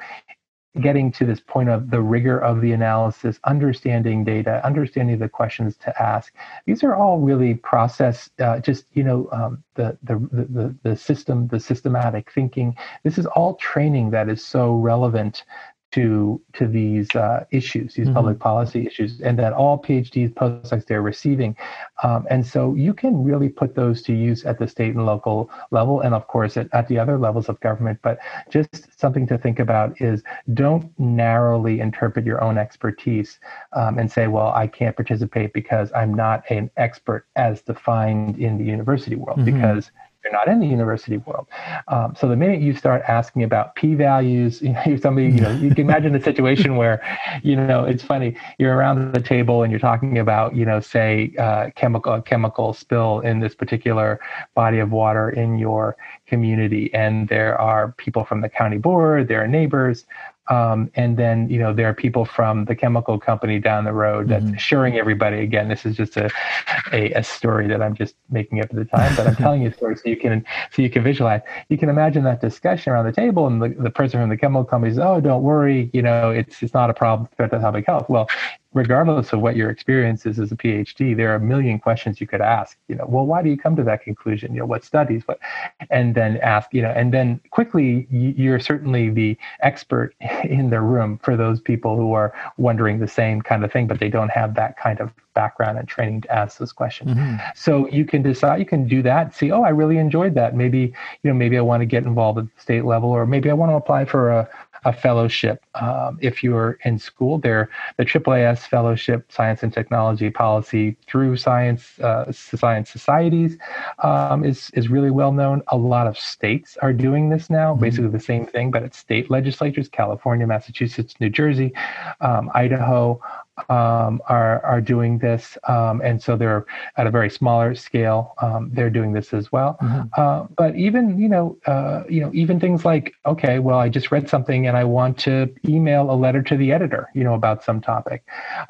getting to this point of the rigor of the analysis, understanding data, understanding the questions to ask. These are all really process, uh, just you know, um, the, the the the system, the systematic thinking. This is all training that is so relevant to to these uh, issues, these mm-hmm. public policy issues, and that all PhDs, postdocs they're receiving, um, and so you can really put those to use at the state and local level, and of course at, at the other levels of government. But just something to think about is don't narrowly interpret your own expertise um, and say, well, I can't participate because I'm not an expert as defined in the university world, mm-hmm. because you're not in the university world. Um, so the minute you start asking about p-values, *laughs* you know, somebody, you know, you can imagine the situation where, you know, it's funny. You're around the table and you're talking about, you know, say uh, chemical chemical spill in this particular body of water in your community, and there are people from the county board, there are neighbors, um, and then, you know, there are people from the chemical company down the road that's mm-hmm. assuring everybody. Again, this is just a, a, a, story that I'm just making up at the time, but I'm *laughs* telling you a story so you can so you can visualize. You can imagine that discussion around the table, and the, the person from the chemical company says, "Oh, don't worry, you know, it's it's not a problem threat to public health." Well, regardless of what your experience is as a PhD, there are a million questions you could ask. You know, well, why do you come to that conclusion? You know, what studies? What, and then ask. You know, and then quickly, you're certainly the expert *laughs* in the room for those people who are wondering the same kind of thing, but they don't have that kind of background and training to ask those questions. Mm-hmm. So you can decide. You can do that. See, oh, I really enjoyed that. Maybe you know, maybe I want to get involved at the state level, or maybe I want to apply for a a fellowship. Um, if you're in school, there the AAAS Fellowship Science and Technology Policy through Science uh, Science Societies um, is is really well known. A lot of states are doing this now, mm-hmm. basically the same thing, but at state legislatures: California, Massachusetts, New Jersey, um, Idaho um, are are doing this, um, and so they're at a very smaller scale. Um, they're doing this as well. Mm-hmm. Uh, but even you know, uh, you know, even things like okay, well, I just read something and I want to email a letter to the editor, you know, about some topic,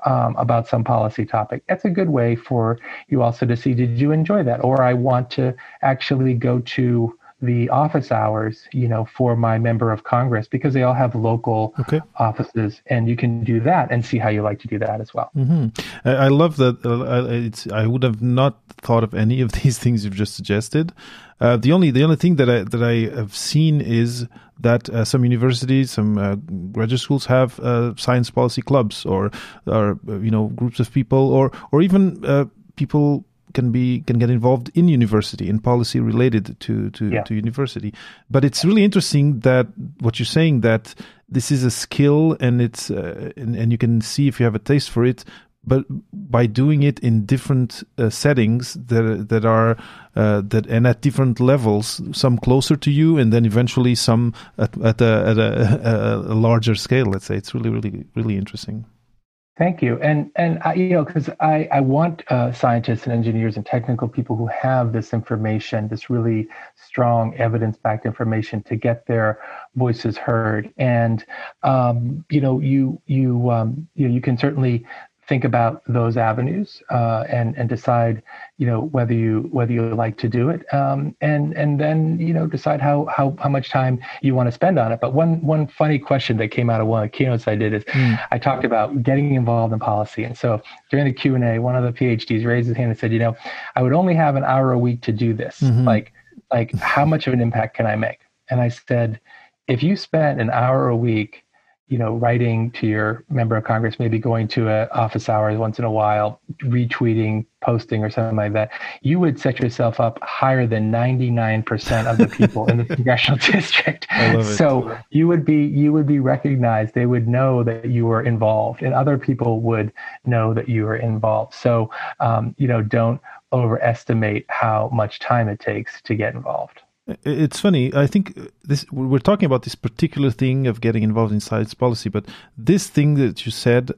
um, about some policy topic. That's a good way for you also to see did you enjoy that, or I want to actually go to the office hours, you know, for my member of Congress because they all have local okay. offices, and you can do that and see how you like to do that as well. Mm-hmm. I, love that. Uh, it's I would have not thought of any of *laughs* these things you've just suggested. Uh, the only the only thing that I that I have seen is that uh, some universities, some uh, graduate schools have uh, science policy clubs, or or uh, you know groups of people, or or even people can be can get involved in university in policy related to to, yeah. to university but it's really interesting that what you're saying that this is a skill and it's uh, and, and you can see if you have a taste for it but by doing it in different uh, settings that that are uh, that and at different levels, some closer to you, and then eventually some at at a, at a, *laughs* a larger scale. Let's say it's really really really interesting. Thank you. And and I, you know, because I I want uh, scientists and engineers and technical people who have this information, this really strong evidence-backed information, to get their voices heard. And um, you know, you you um, you know, you can certainly think about those avenues uh, and and decide you know whether you whether you like to do it um, and and then you know decide how how how much time you want to spend on it but one one funny question that came out of one of the keynotes I did is mm. I talked about getting involved in policy and so during the Q&A one of the PhDs raised his hand and said you know I would only have an hour a week to do this mm-hmm. like like how much of an impact can I make and I said if you spent an hour a week you know, writing to your member of Congress, maybe going to a office hours once in a while, retweeting, posting, or something like that, you would set yourself up higher than 99% of the people in the *laughs* congressional district. So you would be you would be recognized. They would know that you were involved, and other people would know that you were involved. So um, you know, don't overestimate how much time it takes to get involved. It's funny. I think this we're talking about this particular thing of getting involved in science policy, but this thing that you said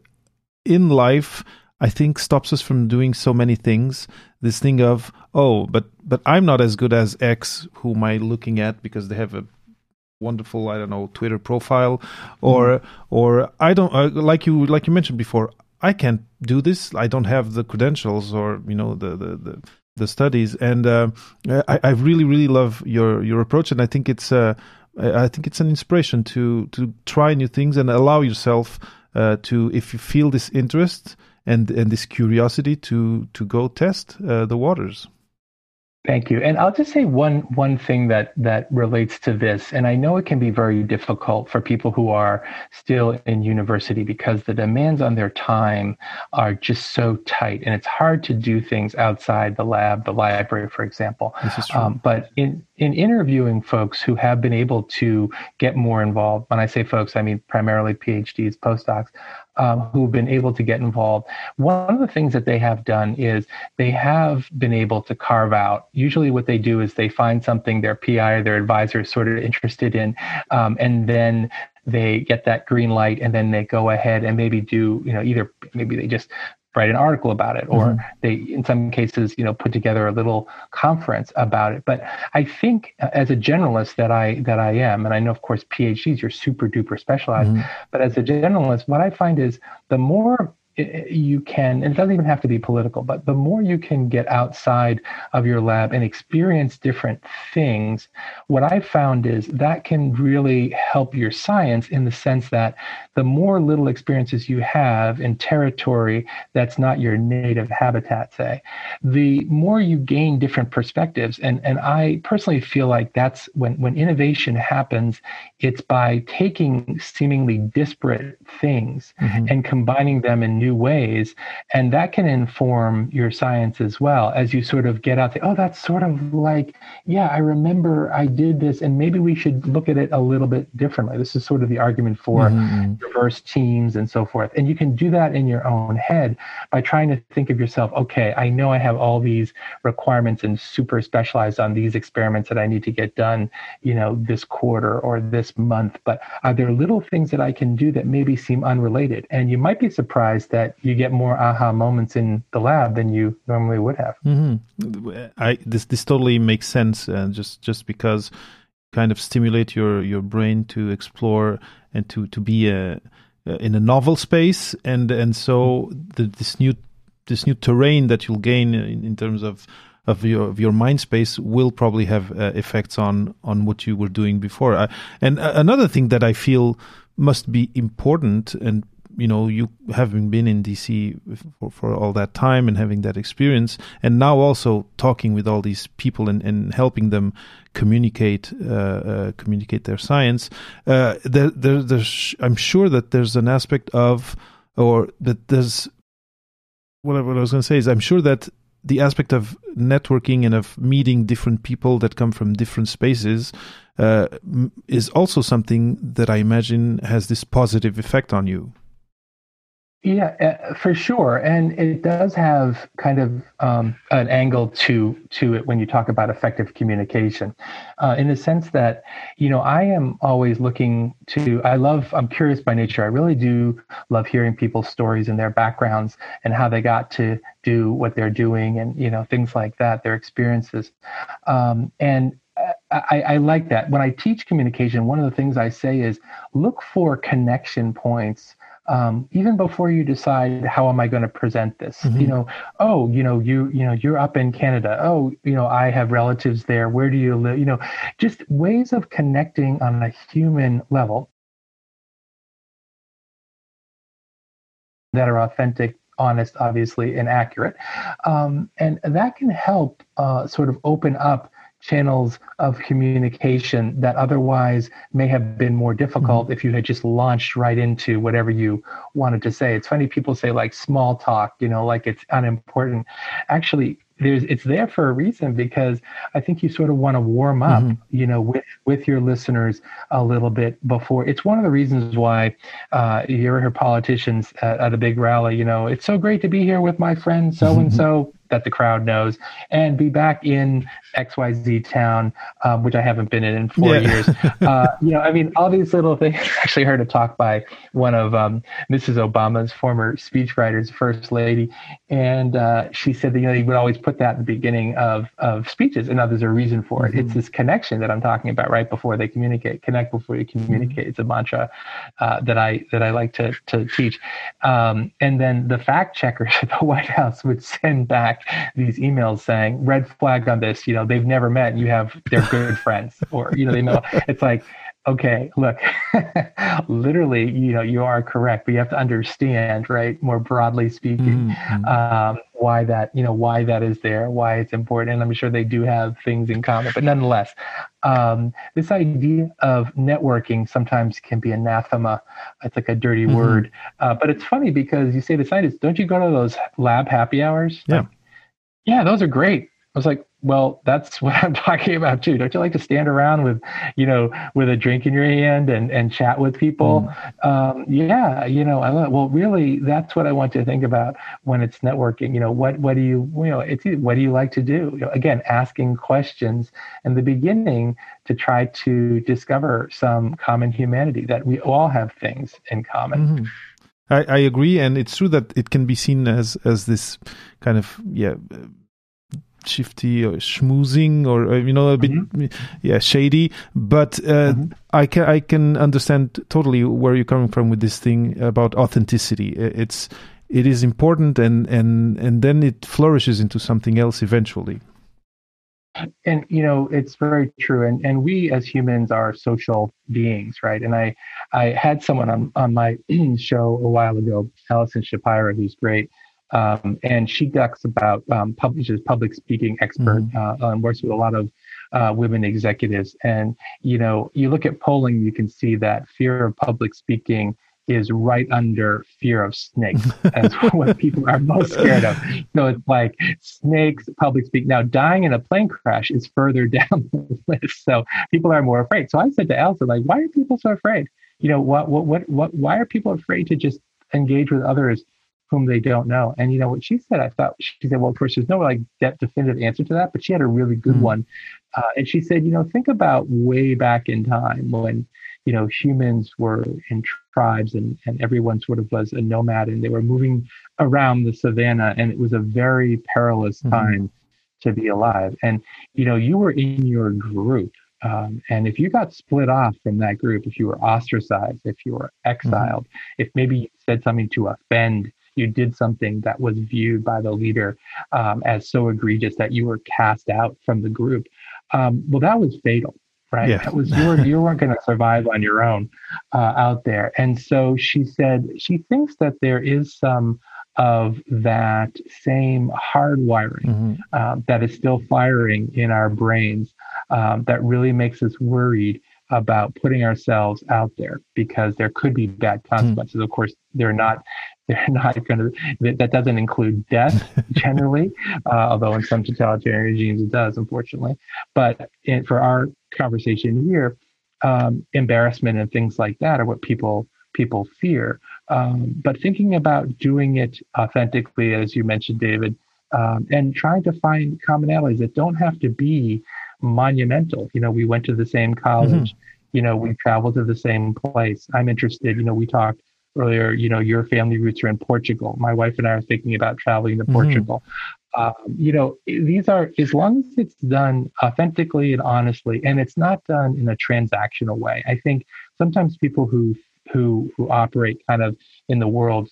in life, I think stops us from doing so many things. This thing of oh, but but I'm not as good as X, who am I looking at because they have a wonderful I don't know Twitter profile, or mm. or I don't uh, like you like you mentioned before. I can't do this. I don't have the credentials or you know the the, the the studies, and uh, I, I, really really love your your approach, and I think it's uh, I think it's an inspiration to to try new things and allow yourself uh, to if you feel this interest and and this curiosity to to go test uh, the waters. Thank you. And I'll just say one one thing that that relates to this. And I know it can be very difficult for people who are still in university because the demands on their time are just so tight, and it's hard to do things outside the lab, the library, for example. This is true. Um, but in in interviewing folks who have been able to get more involved, when I say folks, I mean primarily PhDs, postdocs, um, who've been able to get involved. One of the things that they have done is they have been able to carve out. Usually, what they do is they find something their PI or their advisor is sort of interested in, um, and then they get that green light and then they go ahead and maybe do you know either maybe they just write an article about it or mm-hmm. they in some cases you know put together a little conference about it but i think uh, as a generalist that i that i am and i know of course phds you're super duper specialized mm-hmm. but as a generalist what i find is the more you can, and it doesn't even have to be political, but the more you can get outside of your lab and experience different things, what I've found is that can really help your science in the sense that the more little experiences you have in territory that's not your native habitat, say, the more you gain different perspectives. And, and I personally feel like that's when, when innovation happens, it's by taking seemingly disparate things mm-hmm. and combining them in new ways. And that can inform your science as well as you sort of get out there. Oh, that's sort of like, yeah, I remember I did this, and maybe we should look at it a little bit differently. This is sort of the argument for mm-hmm. diverse teams and so forth. And you can do that in your own head by trying to think of yourself, okay, I know I have all these requirements and super specialized on these experiments that I need to get done, you know, this quarter or this month. But are there little things that I can do that maybe seem unrelated? And you might be surprised that you get more aha moments in the lab than you normally would have. Mm-hmm. I this this totally makes sense, uh, just just because kind of stimulate your your brain to explore and to to be a, uh, in a novel space, and and so the, this new this new terrain that you'll gain in, in terms of of your of your mind space will probably have uh, effects on on what you were doing before. Uh, and uh, another thing that I feel must be important and you know you having been in DC for, for all that time and having that experience, and now also talking with all these people and, and helping them communicate uh, uh, communicate their science. Uh, there, there, I'm sure that there's an aspect of or that there's what I, what I was going to say is I'm sure that the aspect of networking and of meeting different people that come from different spaces uh, is also something that I imagine has this positive effect on you. Yeah, uh, for sure, and it does have kind of um, an angle to to it when you talk about effective communication, uh, in the sense that you know I am always looking to. I love. I'm curious by nature. I really do love hearing people's stories and their backgrounds and how they got to do what they're doing, and you know things like that, their experiences, um, and I, I, like that. When I teach communication, one of the things I say is look for connection points um, even before you decide how am I going to present this. Mm-hmm. You know, oh, you know, you you know, you're up in Canada. Oh, you know, I have relatives there. Where do you live? You know, just ways of connecting on a human level that are authentic honest, obviously, and accurate. Um, and that can help uh, sort of open up channels of communication that otherwise may have been more difficult mm-hmm. if you had just launched right into whatever you wanted to say. It's funny people say like small talk, you know, like it's unimportant. Actually, there's it's there for a reason because I think you sort of want to warm up, mm-hmm. you know, with with your listeners a little bit before. It's one of the reasons why uh, you ever hear politicians at, at, a big rally, you know, it's so great to be here with my friend so and *laughs* so that the crowd knows, and be back in XYZ town, um, which I haven't been in in four yeah. years. *laughs* Uh, you know, I mean, all these little things. *laughs* I actually heard a talk by one of um, Mrs. Obama's former speechwriters, First Lady, and uh, she said that you know you would always put that at the beginning of of speeches, and now there's a reason for it. Mm-hmm. It's this connection that I'm talking about right before they communicate. Connect before you communicate. Mm-hmm. It's a mantra uh, that I that I like to to teach. Um, and then the fact checkers *laughs* at the White House would send back these emails saying red flag on this. You know, they've never met. You have they're good friends, or you know, they know. It's like okay, look, *laughs* literally, you know, you are correct, but you have to understand, right, more broadly speaking, mm-hmm. um, why that, you know, why that is there, why it's important. And I'm sure they do have things in common, but nonetheless, um, this idea of networking sometimes can be anathema. It's like a dirty mm-hmm. word. Uh, but it's funny because you say to scientists, don't you go to those lab happy hours? Yeah. Like, yeah, those are great. I was like, well, that's *laughs* what I'm talking about too. Don't you like to stand around with, you know, with a drink in your hand and, and chat with people? Mm. Um, yeah, you know, I love, well, really, that's what I want to think about when it's networking. You know, what what do you, you know, it's what do you like to do? You know, again, asking questions in the beginning to try to discover some common humanity that we all have things in common. Mm-hmm. I, I agree, and it's true that it can be seen as as this kind of yeah shifty or schmoozing or uh, you know a bit mm-hmm. yeah shady but uh, mm-hmm. i can i can understand totally where you're coming from with this thing about authenticity it's it is important and and and then it flourishes into something else eventually and you know it's very true and and we as humans are social beings right and i i had someone on on my *clears throat* show a while ago allison shapiro who's great um, and she talks about um, publishes public speaking expert mm-hmm. uh, works with a lot of uh, women executives. And you know, you look at polling, you can see that fear of public speaking is right under fear of snakes *laughs* as what people are most scared of. So it's like snakes, public speak. Now, dying in a plane crash is further *laughs* down the list. So people are more afraid. So I said to Elsa, like, why are people so afraid? You know, what, what, what, what, why are people afraid to just engage with others whom they don't know. And you know what she said? I thought she said, well, of course, there's no like definitive answer to that, but she had a really good mm one. Uh, and she said, you know, think about way back in time when you know humans were in tribes and and everyone sort of was a nomad and they were moving around the savannah and it was a very perilous mm time to be alive. And you know, you were in your group. Um, and if you got split off from that group, if you were ostracized, if you were exiled, mm if maybe you said something to offend you did something that was viewed by the leader um, as so egregious that you were cast out from the group. Um, well, that was fatal, right? That was you, were, you weren't going to survive on your own uh, out there. And so she said she thinks that there is some of that same hardwiring mm-hmm. uh, that is still firing in our brains um, that really makes us worried about putting ourselves out there because there could be bad hmm. consequences. Mm. Of course, they're not. They're *laughs* not going to. That doesn't include death *laughs* generally, uh, although in some totalitarian regimes it does, unfortunately. But in, for our conversation here, um, embarrassment and things like that are what people people fear. Um, but thinking about doing it authentically, as you mentioned, David, um, and trying to find commonalities that don't have to be monumental. You know, we went to the same college. Mm-hmm. You know, we traveled to the same place. I'm interested. You know, we talked earlier. You know, your family roots are in Portugal. My wife and I are thinking about traveling to mm-hmm. Portugal. Um, you know, these are as long as it's done authentically and honestly, and it's not done in a transactional way. I think sometimes people who who who operate kind of in the world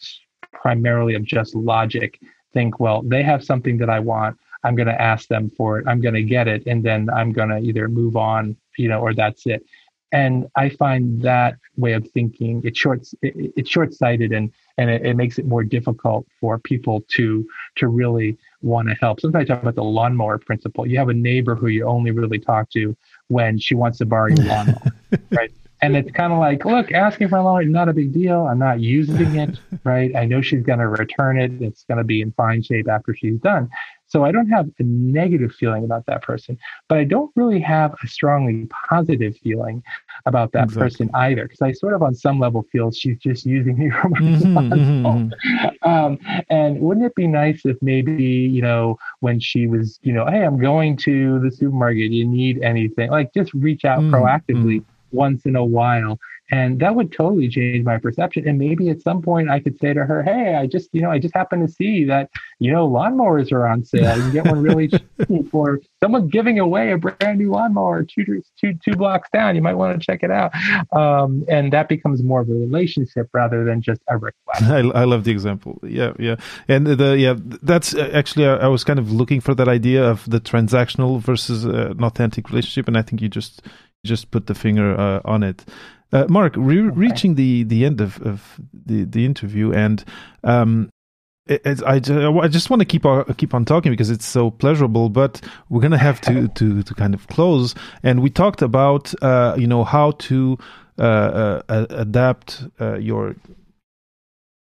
primarily of just logic think, well, they have something that I want. I'm going to ask them for it. I'm going to get it, and then I'm going to either move on, you know, or that's it. And I find that way of thinking it's short it, it's short sighted and and it, it, makes it more difficult for people to to really want to help. Sometimes I talk about the lawnmower principle. You have a neighbor who you only really talk to when she wants to borrow your *laughs* lawnmower, right? And it's kind of like, look, asking for a loan is not a big deal. I'm not using it, *laughs* right? I know she's going to return it. It's going to be in fine shape after she's done. So I don't have a negative feeling about that person, but I don't really have a strongly positive feeling about that exactly. person either, because I sort of on some level feel she's just using me *laughs* for my mm-hmm, *laughs* mm-hmm, mm-hmm. um, and wouldn't it be nice if maybe, you know, when she was, you know, hey, I'm going to the supermarket, you need anything, like just reach out mm-hmm. proactively once in a while. And that would totally change my perception. And maybe at some point i could say to her hey i just you know i just happened to see that you know lawnmowers are on sale. You can get one really *laughs* cheap or someone's giving away a brand new lawnmower two, two, two blocks down. You might want to check it out. Um, and that becomes more of a relationship rather than just a request. I, I love the example. Yeah yeah. And the yeah that's uh, actually I, I was kind of looking for that idea of the transactional versus uh, an authentic relationship. And i think you just just put the finger uh, on it uh, Mark, re- okay. reaching the, the end of, of the, the interview, and um, it, I, I just want to keep on, keep on talking because it's so pleasurable, but we're gonna have to, to, to kind of close. And we talked about uh, you know how to uh, uh, adapt uh, your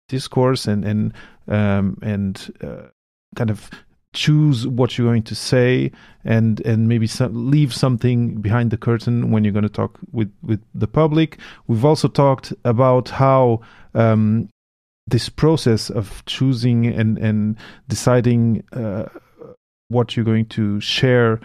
discourse and and um, and uh, kind of choose what you're going to say and and maybe some, leave something behind the curtain when you're going to talk with with the public. We've also talked about how um, this process of choosing and and deciding uh, what you're going to share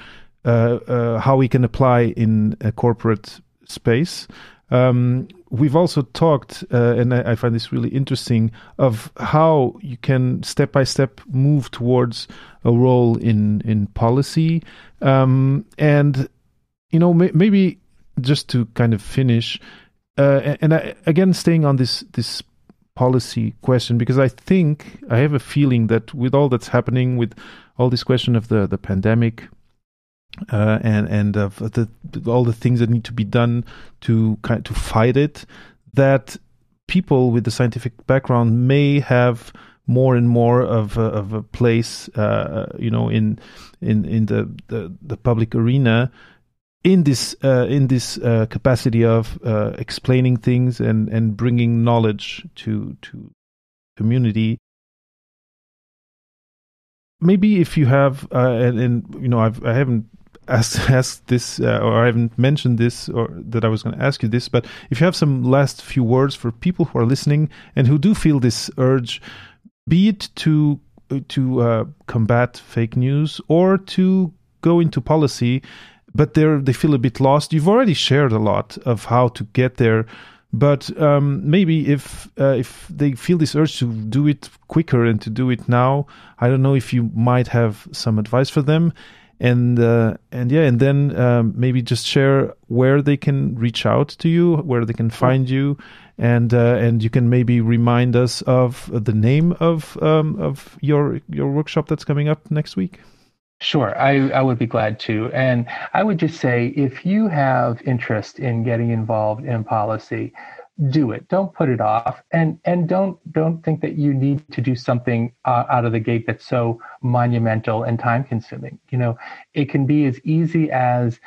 uh, uh, how we can apply in a corporate space um, we've also talked, uh, and I, I, find this really interesting, of how you can step by step move towards a role in in policy, um, and you know maybe just to kind of finish, uh, and I, again staying on this this policy question because I think I have a feeling that with all that's happening, with all this question of the the pandemic, uh, and and of the, all the things that need to be done to kind to fight it, that people with the scientific background may have more and more of a, of a place, uh, you know, in in in the, the, the public arena, in this uh, in this uh, capacity of uh, explaining things and and bringing knowledge to to community. Maybe if you have uh, and, and, you know I've I haven't asked, *laughs* asked this uh, or I haven't mentioned this or that I was going to ask you this, but if you have some last few words for people who are listening and who do feel this urge, be it to to uh, combat fake news or to go into policy, but they they feel a bit lost. You've already shared a lot of how to get there. But um, maybe if uh, if they feel this urge to do it quicker and to do it now, I don't know if you might have some advice for them and uh, and yeah, and then um, maybe just share where they can reach out to you, where they can find you, and uh, and you can maybe remind us of the name of um, of your your workshop that's coming up next week. Sure, I, I would be glad to. And I would just say if you have interest in getting involved in policy, do it. Don't put it off. And and don't don't think that you need to do something uh, out of the gate that's so monumental and time consuming you know it can be as easy as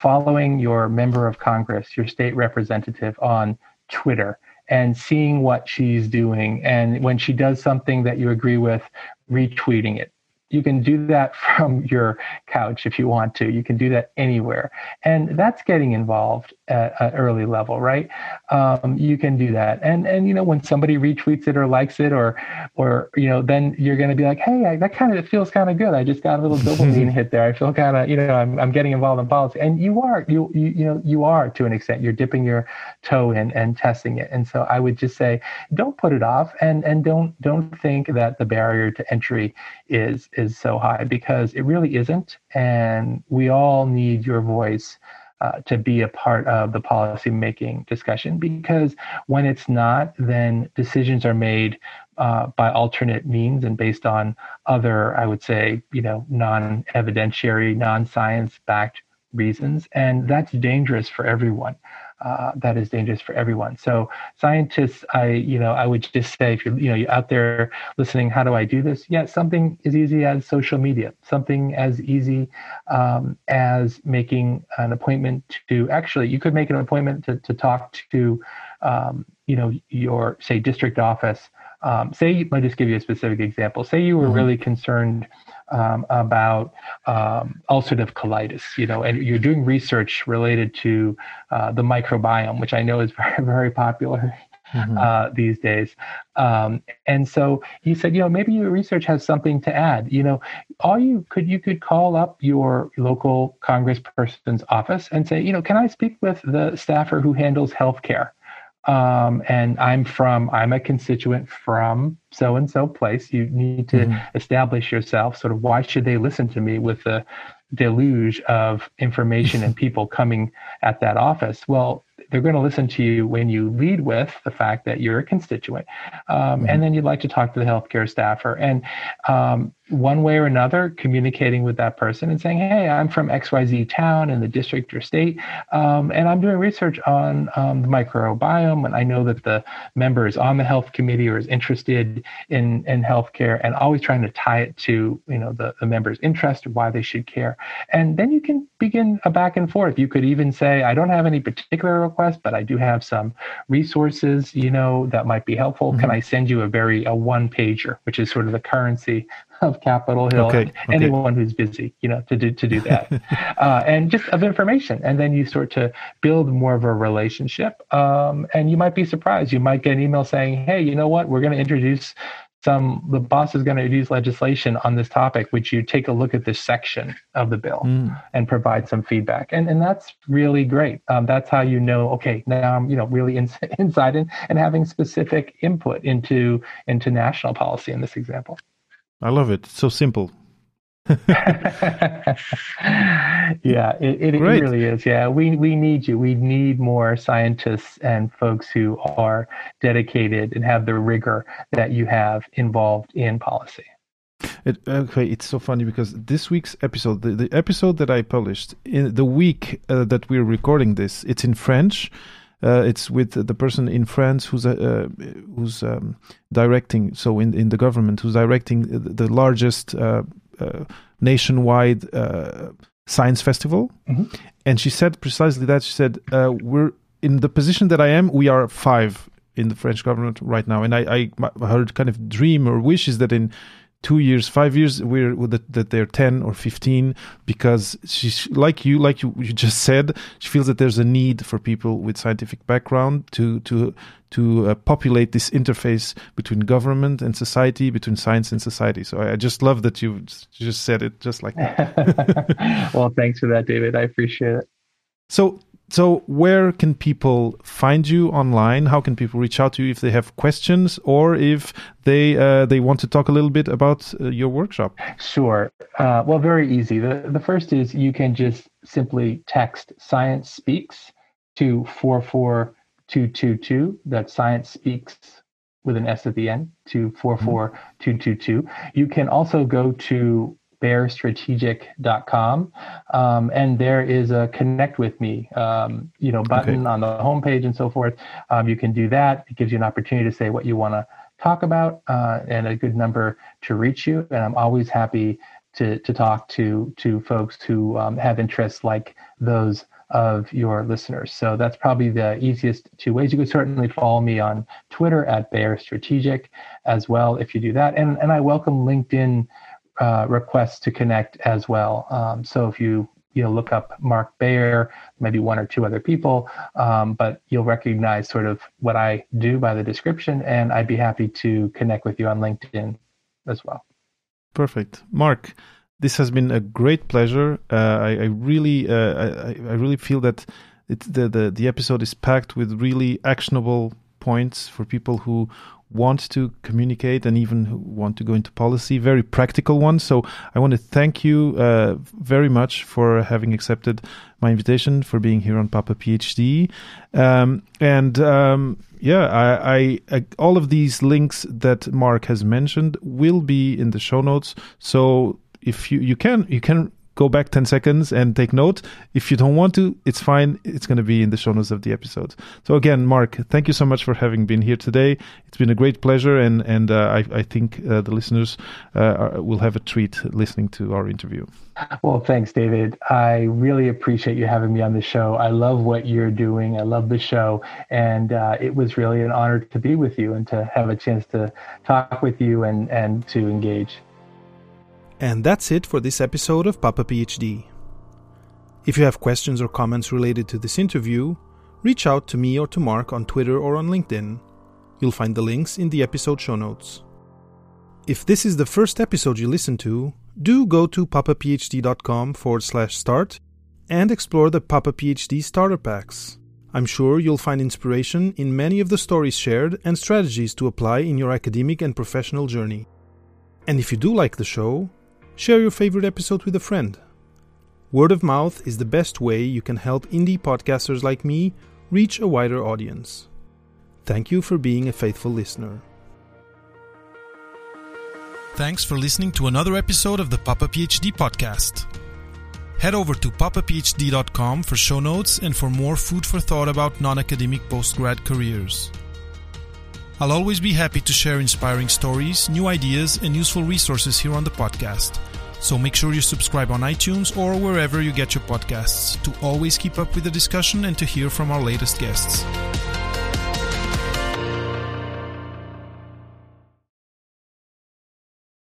following your member of congress your state representative on twitter and seeing what she's doing. And when she does something that you agree with retweeting it you can do that *laughs* from your couch if you want to. You can do that anywhere. And that's getting involved at an early level, right? Um, you can do that. And, and, you know, when somebody retweets it or likes it or, or, you know, then you're going to be like, Hey, I, that kind of, it feels kind of good. I just got a little *laughs* dopamine hit there. I feel kind of, you know, I'm, I'm getting involved in policy and you are, you, you, you know, you are to an extent, you're dipping your toe in and testing it. And so I would just say, don't put it off and, and don't, don't think that the barrier to entry is, is so high because it really isn't. And we all need your voice uh, to be a part of the policy making discussion because when it's not, then decisions are made uh, by alternate means and based on other, I would say, you know, non evidentiary, non science backed reasons. And that's dangerous for everyone. Uh, that is dangerous for everyone. So scientists, I you know I would just say if you're you know you're out there listening, how do I do this? Yeah, something as easy as social media, something as easy um, as making an appointment to actually you could make an appointment to to talk to um, you know your say district office. Um, say, I'll just give you a specific example. Say you were mm-hmm. really concerned um, about um, ulcerative colitis, you know, and you're doing research related to uh, the microbiome, which I know is *laughs* very, very popular mm-hmm. uh, these days. Um, and so he said, you know, maybe your research has something to add. You know, all you could you could call up your local congressperson's office and say, you know, can I speak with the staffer who handles healthcare? Um, and I'm from, I'm a constituent from so and so place. You need to mm-hmm. establish yourself. Sort of, why should they listen to me with the deluge of information and *laughs* people coming at that office? Well, they're going to listen to you when you lead with the fact that you're a constituent, um, mm-hmm. and then you'd like to talk to the healthcare staffer. And um, one way or another communicating with that person and saying, Hey, I'm from XYZ town in the district or state, um, and I'm doing research on um, the microbiome. And I know that the member is on the health committee or is interested in, in healthcare and always trying to tie it to, you know, the, the member's interest or why they should care. And then you can begin a back and forth. You could even say, I don't have any particular request, but I do have some resources, you know, that might be helpful. Mm-hmm. Can I send you a very, a one pager, which is sort of the currency of Capitol Hill. Okay, okay. Anyone who's busy, you know, to do to do that, *laughs* uh, and just of information, and then you start to build more of a relationship. Um, and you might be surprised. You might get an email saying, "Hey, you know what? We're going to introduce." Some the boss is going to introduce legislation on this topic. Would you take a look at this section of the bill mm. and provide some feedback? And and that's really great. Um, that's how you know. Okay, now I'm you know really in, *laughs* inside and, and having specific input into into national policy in this example. I love it. It's so simple. *laughs* yeah, it, it, it, really is. Yeah, we we need you. We need more scientists and folks who are dedicated and have the rigor that you have involved in policy. It, okay, it's so funny because this week's episode, the, the episode that I published in the week uh, that we're recording this, it's in French uh, it's with the person in France who's uh, who's um, directing. So in in the government, who's directing the largest uh, uh nationwide uh, science festival. Mm-hmm. And she said precisely that. She said, uh, "We're in the position that I am. We are five in the French government right now." And I, I her kind of dream or wish is that in two years, five years, we're that, that they're ten or fifteen because she's like you, like you, you just said. She feels that there's a need for people with scientific background to to to uh, populate this interface between government and society, between science and society. So I, I just love that you just said it just like that. *laughs* well, thanks for that, David. I appreciate it. So so where can people find you online? How can people reach out to you if they have questions or if they uh, they want to talk a little bit about uh, your workshop? Sure. Uh, well very easy. The, the first is you can just simply text science speaks to 44222 that's science speaks with an s at the end to 44222 you can also go to bayerstrategic.com. Um, and there is a connect with me, um, you know, button okay. on the homepage and so forth. Um, you can do that. It gives you an opportunity to say what you want to talk about uh, and a good number to reach you. And I'm always happy to, to talk to, to folks who um, have interests like those of your listeners. So that's probably the easiest two ways. You could certainly follow me on Twitter at Bayer Strategic as well if you do that. And, and I welcome LinkedIn uh, requests to connect as well. Um, so if you you know look up Mark Bayer, maybe one or two other people, um, but you'll recognize sort of what I do by the description, and I'd be happy to connect with you on LinkedIn as well. Perfect, Mark. This has been a great pleasure. Uh, I, I, really, uh, I, I, really feel that it, the, the the episode is packed with really actionable points for people who want to communicate and even want to go into policy, very practical one. So I want to thank you uh, very much for having accepted my invitation, for being here on Papa PhD. Um, and um, yeah, I, I, I, all of these links that Mark has mentioned will be in the show notes. So if you, you can, you can go back 10 seconds and take note. If you don't want to, it's fine. It's going to be in the show notes of the episode. So again, Mark, thank you so much for having been here today. It's been a great pleasure, and and uh, I, I think uh, the listeners uh, will have a treat listening to our interview. Well, thanks, David. I really appreciate you having me on the show. I love what you're doing. I love the show. And uh, it was really an honor to be with you and to have a chance to talk with you and, and to engage. And that's it for this episode of Papa PhD. If you have questions or comments related to this interview, reach out to me or to Mark on Twitter or on LinkedIn. You'll find the links in the episode show notes. If this is the first episode you listen to, do go to papaphd.com forward slash start and explore the Papa PhD starter packs. I'm sure you'll find inspiration in many of the stories shared and strategies to apply in your academic and professional journey. And if you do like the show, share your favorite episode with a friend. Word of mouth is the best way you can help indie podcasters like me reach a wider audience. Thank you for being a faithful listener. Thanks for listening to another episode of the Papa PhD podcast. Head over to papaphd.com for show notes and for more food for thought about non academic postgrad careers. I'll always be happy to share inspiring stories, new ideas, and useful resources here on the podcast. So make sure you subscribe on iTunes or wherever you get your podcasts to always keep up with the discussion and to hear from our latest guests.